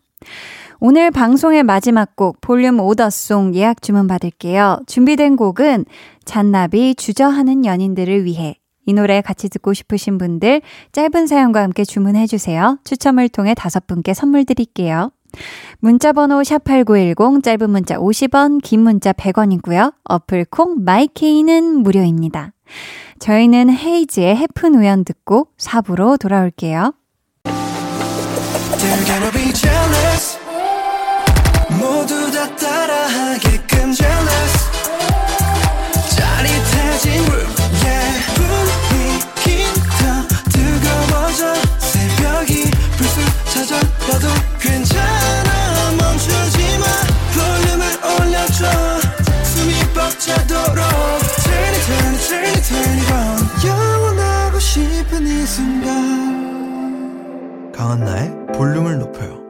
오늘 방송의 마지막 곡 볼륨 오더송 예약 주문 받을게요. 준비된 곡은 잔나비 주저하는 연인들을 위해 이 노래 같이 듣고 싶으신 분들 짧은 사연과 함께 주문해 주세요. 추첨을 통해 다섯 분께 선물 드릴게요. 문자번호 샵8910 짧은 문자 50원, 긴 문자 100원이고요. 어플 콩 마이케이는 무료입니다. 저희는 헤이즈의 해픈 우연 듣고 4부로 돌아올게요. 싶은 이 순간 강한나의 볼륨을 높여요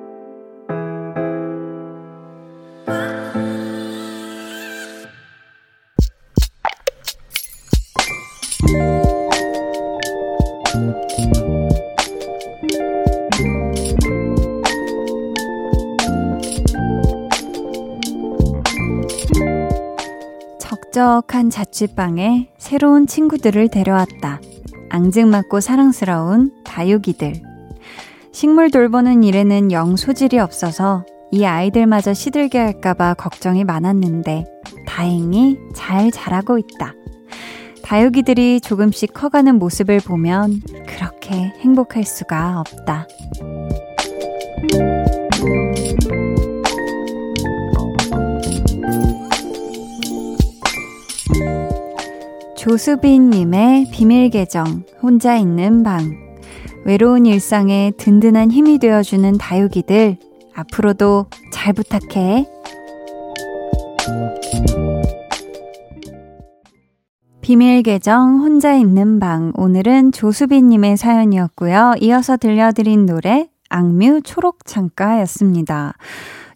적적한 자취방에 새로운 친구들을 데려왔다. 앙증맞고 사랑스러운 다육이들. 식물 돌보는 일에는 영 소질이 없어서 이 아이들마저 시들게 할까봐 걱정이 많았는데 다행히 잘 자라고 있다. 다육이들이 조금씩 커가는 모습을 보면 그렇게 행복할 수가 없다. 조수빈님의 비밀 계정, 혼자 있는 방. 외로운 일상에 든든한 힘이 되어주는 다육이들, 앞으로도 잘 부탁해. 비밀 계정 혼자 있는 방 오늘은 조수빈님의 사연이었고요. 이어서 들려드린 노래 악뮤 초록 창가였습니다.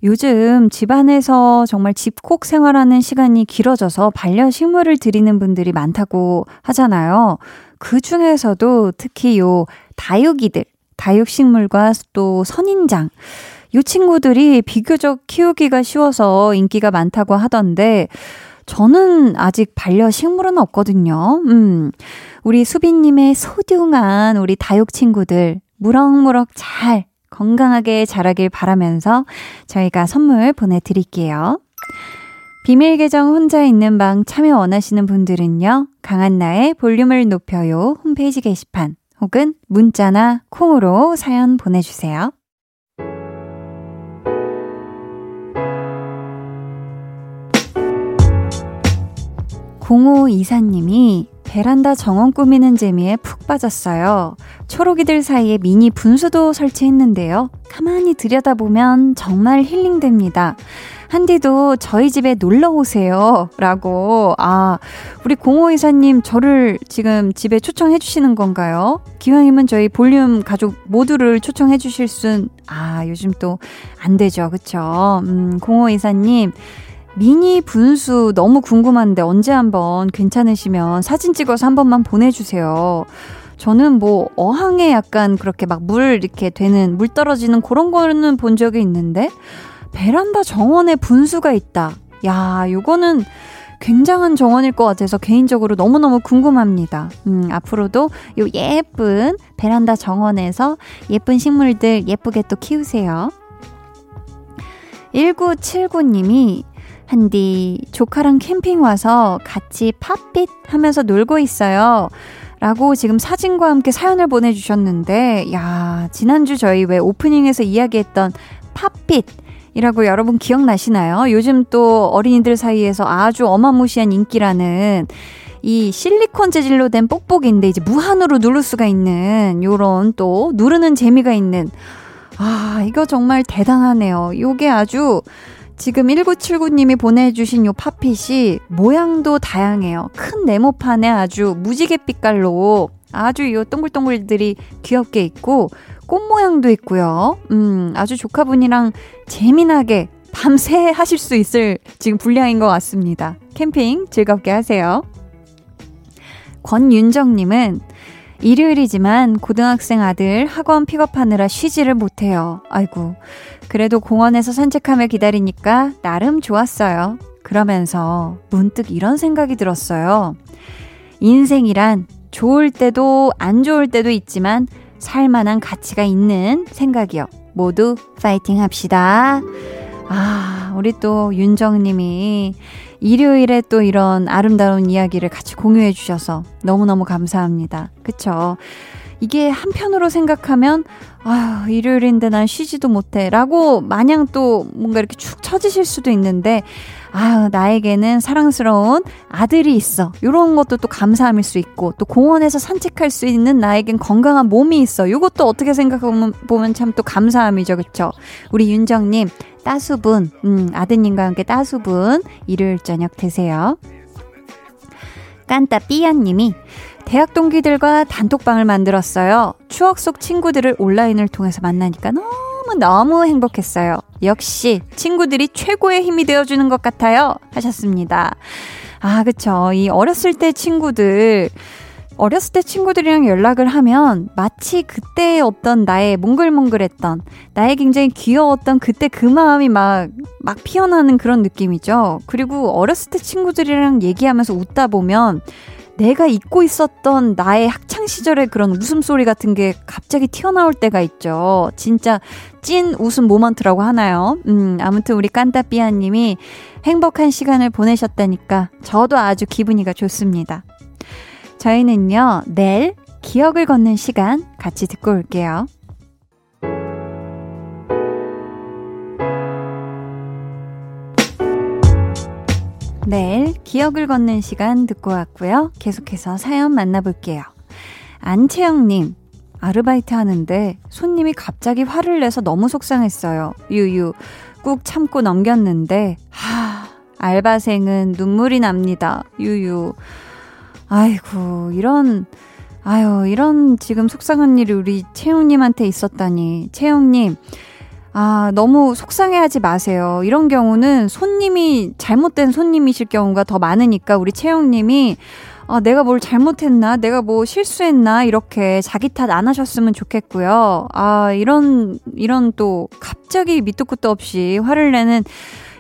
요즘 집안에서 정말 집콕 생활하는 시간이 길어져서 반려식물을 들이는 분들이 많다고 하잖아요. 그 중에서도 특히 요 다육이들, 다육식물과 또 선인장, 요 친구들이 비교적 키우기가 쉬워서 인기가 많다고 하던데, 저는 아직 반려식물은 없거든요. 음. 우리 수빈님의 소중한 우리 다육 친구들, 무럭무럭 잘 건강하게 자라길 바라면서 저희가 선물 보내드릴게요. 비밀 계정 혼자 있는 방 참여 원하시는 분들은요, 강한나의 볼륨을 높여요 홈페이지 게시판 혹은 문자나 콩으로 사연 보내주세요. 05 이사님이 베란다 정원 꾸미는 재미에 푹 빠졌어요. 초록이들 사이에 미니 분수도 설치했는데요. 가만히 들여다보면 정말 힐링됩니다. 한디도 저희 집에 놀러 오세요. 라고. 아, 우리 공호 이사님 저를 지금 집에 초청해 주시는 건가요? 기왕이면 저희 볼륨 가족 모두를 초청해 주실 순, 아, 요즘 또 안 되죠. 그쵸? 음, 공호 이사님. 미니 분수 너무 궁금한데 언제 한번 괜찮으시면 사진 찍어서 한 번만 보내주세요. 저는 뭐 어항에 약간 그렇게 막 물 이렇게 되는 물 떨어지는 그런 거는 본 적이 있는데 베란다 정원에 분수가 있다. 야, 요거는 굉장한 정원일 것 같아서 개인적으로 너무너무 궁금합니다. 음, 앞으로도 요 예쁜 베란다 정원에서 예쁜 식물들 예쁘게 또 키우세요. 1979님이 한디 조카랑 캠핑 와서 같이 팝빛 하면서 놀고 있어요. 라고 지금 사진과 함께 사연을 보내주셨는데, 야, 지난주 저희 왜 오프닝에서 이야기했던 팝빛, 이라고 여러분 기억나시나요? 요즘 또 어린이들 사이에서 아주 어마무시한 인기라는 이 실리콘 재질로 된 뽁뽁인데 이제 무한으로 누를 수가 있는 요런 또 누르는 재미가 있는 아, 이거 정말 대단하네요. 요게 아주 지금 1979님이 보내주신 요 팝핏이 모양도 다양해요. 큰 네모판에 아주 무지개 빛깔로 아주 요 동글동글들이 귀엽게 있고 꽃 모양도 있고요. 음, 아주 조카분이랑 재미나게 밤새 하실 수 있을 지금 분량인 것 같습니다. 캠핑 즐겁게 하세요. 권윤정님은 일요일이지만 고등학생 아들 학원 픽업하느라 쉬지를 못해요. 아이고. 그래도 공원에서 산책하며 기다리니까 나름 좋았어요. 그러면서 문득 이런 생각이 들었어요. 인생이란 좋을 때도 안 좋을 때도 있지만 살만한 가치가 있는 생각이요. 모두 파이팅 합시다. 아, 우리 또 윤정님이 일요일에 또 이런 아름다운 이야기를 같이 공유해 주셔서 너무너무 감사합니다. 그쵸? 이게 한편으로 생각하면, 아유, 일요일인데 난 쉬지도 못해. 라고 마냥 또 뭔가 이렇게 축 처지실 수도 있는데, 아유, 나에게는 사랑스러운 아들이 있어. 요런 것도 또 감사함일 수 있고, 또 공원에서 산책할 수 있는 나에겐 건강한 몸이 있어. 요것도 어떻게 생각하면 참또 감사함이죠. 그쵸? 우리 윤정님, 따수분, 음, 아드님과 함께 따수분, 일요일 저녁 되세요. 깐따 삐아님이 대학 동기들과 단톡방을 만들었어요. 추억 속 친구들을 온라인을 통해서 만나니까 너무너무 행복했어요. 역시 친구들이 최고의 힘이 되어주는 것 같아요. 하셨습니다. 아, 그쵸. 이 어렸을 때 친구들, 어렸을 때 친구들이랑 연락을 하면 마치 그때 어떤 나의 몽글몽글했던, 나의 굉장히 귀여웠던 그때 그 마음이 막, 막 피어나는 그런 느낌이죠. 그리고 어렸을 때 친구들이랑 얘기하면서 웃다 보면 내가 잊고 있었던 나의 학창 시절의 그런 웃음소리 같은 게 갑자기 튀어나올 때가 있죠. 진짜 찐 웃음 모먼트라고 하나요? 음, 아무튼 우리 깐따삐아 님이 행복한 시간을 보내셨다니까 저도 아주 기분이가 좋습니다. 저희는요, 내일 기억을 걷는 시간 같이 듣고 올게요. 내일 기억을 걷는 시간 듣고 왔고요. 계속해서 사연 만나볼게요. 안채영님, 아르바이트 하는데 손님이 갑자기 화를 내서 너무 속상했어요. 유유, 꾹 참고 넘겼는데, 하, 알바생은 눈물이 납니다. 유유. 아이고, 이런, 아유, 이런 지금 속상한 일이 우리 채영님한테 있었다니. 채영님, 아, 너무 속상해하지 마세요. 이런 경우는 손님이 잘못된 손님이실 경우가 더 많으니까 우리 채영님이 아, 내가 뭘 잘못했나? 내가 뭐 실수했나? 이렇게 자기 탓 안 하셨으면 좋겠고요. 아, 이런, 이런 또 갑자기 밑도 끝도 없이 화를 내는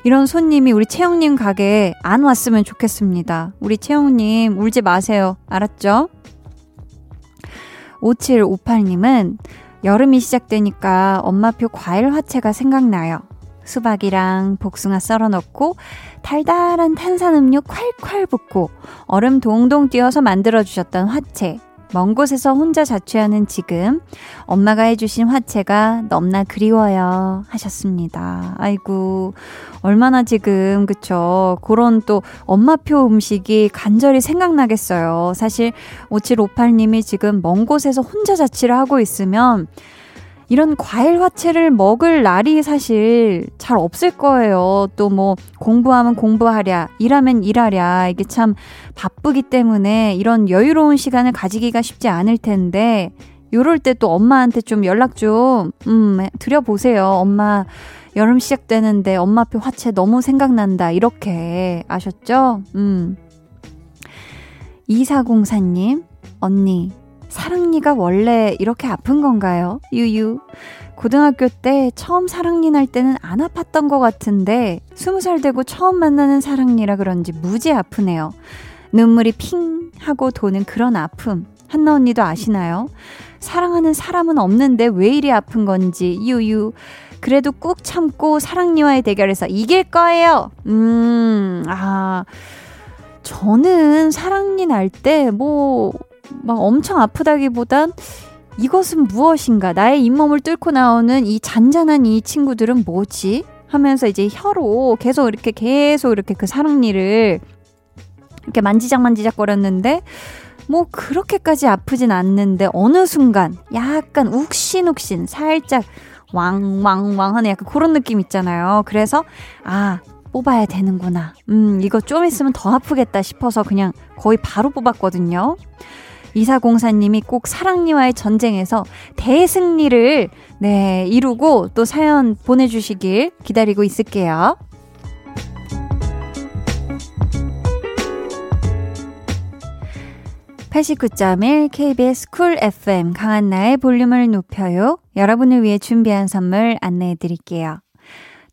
이런 손님이 우리 채영님 가게에 안 왔으면 좋겠습니다. 우리 채영님 울지 마세요. 알았죠? 5758님은 여름이 시작되니까 엄마표 과일 화채가 생각나요. 수박이랑 복숭아 썰어 넣고 달달한 탄산음료 콸콸 붓고 얼음 동동 띄어서 만들어 주셨던 화채. 먼 곳에서 혼자 자취하는 지금 엄마가 해주신 화채가 넘나 그리워요 하셨습니다. 아이고 얼마나 지금 그쵸 그런 또 엄마표 음식이 간절히 생각나겠어요. 사실 5758님이 지금 먼 곳에서 혼자 자취를 하고 있으면 이런 과일 화채를 먹을 날이 사실 잘 없을 거예요. 또 뭐 공부하면 공부하랴, 일하면 일하랴. 이게 참 바쁘기 때문에 이런 여유로운 시간을 가지기가 쉽지 않을 텐데 요럴 때 또 엄마한테 좀 연락 좀 음, 드려 보세요. 엄마 여름 시작되는데 엄마표 화채 너무 생각난다. 이렇게 아셨죠? 음. 2404님, 언니 사랑니가 원래 이렇게 아픈 건가요? 유유. 고등학교 때 처음 사랑니 날 때는 안 아팠던 것 같은데 스무 살 되고 처음 만나는 사랑니라 그런지 무지 아프네요. 눈물이 핑 하고 도는 그런 아픔. 한나 언니도 아시나요? 사랑하는 사람은 없는데 왜 이리 아픈 건지 유유. 그래도 꾹 참고 사랑니와의 대결에서 이길 거예요. 음, 아. 저는 사랑니 날 때 뭐 막 엄청 아프다기보단 이것은 무엇인가? 나의 잇몸을 뚫고 나오는 이 잔잔한 이 친구들은 뭐지? 하면서 이제 혀로 계속 이렇게 계속 이렇게 그 사랑니를 이렇게 만지작 만지작 거렸는데 뭐 그렇게까지 아프진 않는데 어느 순간 약간 욱신욱신 살짝 왕왕왕 하는 약간 그런 느낌 있잖아요. 그래서 아 뽑아야 되는구나. 음, 이거 좀 있으면 더 아프겠다 싶어서 그냥 거의 바로 뽑았거든요. 이사공사님이 꼭 사랑니와의 전쟁에서 대승리를 네, 이루고 또 사연 보내주시길 기다리고 있을게요. 89.1 KBS 쿨 FM 강한나의 볼륨을 높여요. 여러분을 위해 준비한 선물 안내해 드릴게요.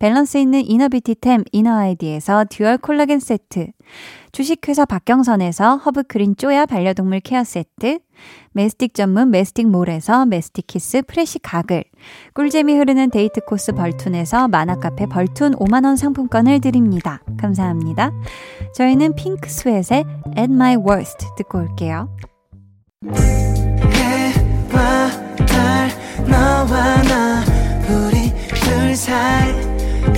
밸런스 있는 inner beauty템 이너아이디에서 dual 콜라겐 세트, 주식회사 박경선에서 허브크린 쪼야 반려동물 케어 세트, 메스틱 전문 메스틱몰에서 메스틱키스 프레시 가글, 꿀잼이 흐르는 데이트 코스 벌툰에서 만화카페 벌툰 5만원 상품권을 드립니다. 감사합니다. 저희는 핑크 스웨트의 At My Worst 듣고 올게요. 해와 달, 너와 나, 우리 둘 사이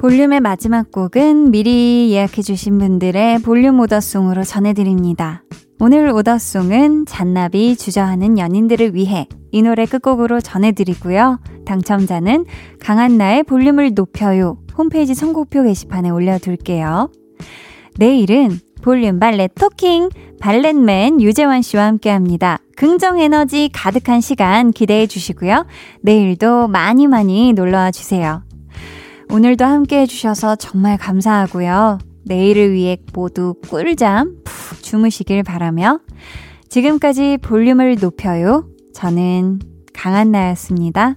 볼륨의 마지막 곡은 미리 예약해주신 분들의 볼륨 오더송으로 전해드립니다. 오늘 오더송은 잔나비 주저하는 연인들을 위해 이 노래 끝곡으로 전해드리고요. 당첨자는 강한나의 볼륨을 높여요. 홈페이지 선곡표 게시판에 올려둘게요. 내일은 볼륨 발레 토킹 발렛맨 유재환 씨와 함께 합니다. 긍정 에너지 가득한 시간 기대해 주시고요. 내일도 많이 많이 놀러와 주세요. 오늘도 함께 해주셔서 정말 감사하고요. 내일을 위해 모두 꿀잠 푹 주무시길 바라며 지금까지 볼륨을 높여요. 저는 강한나였습니다.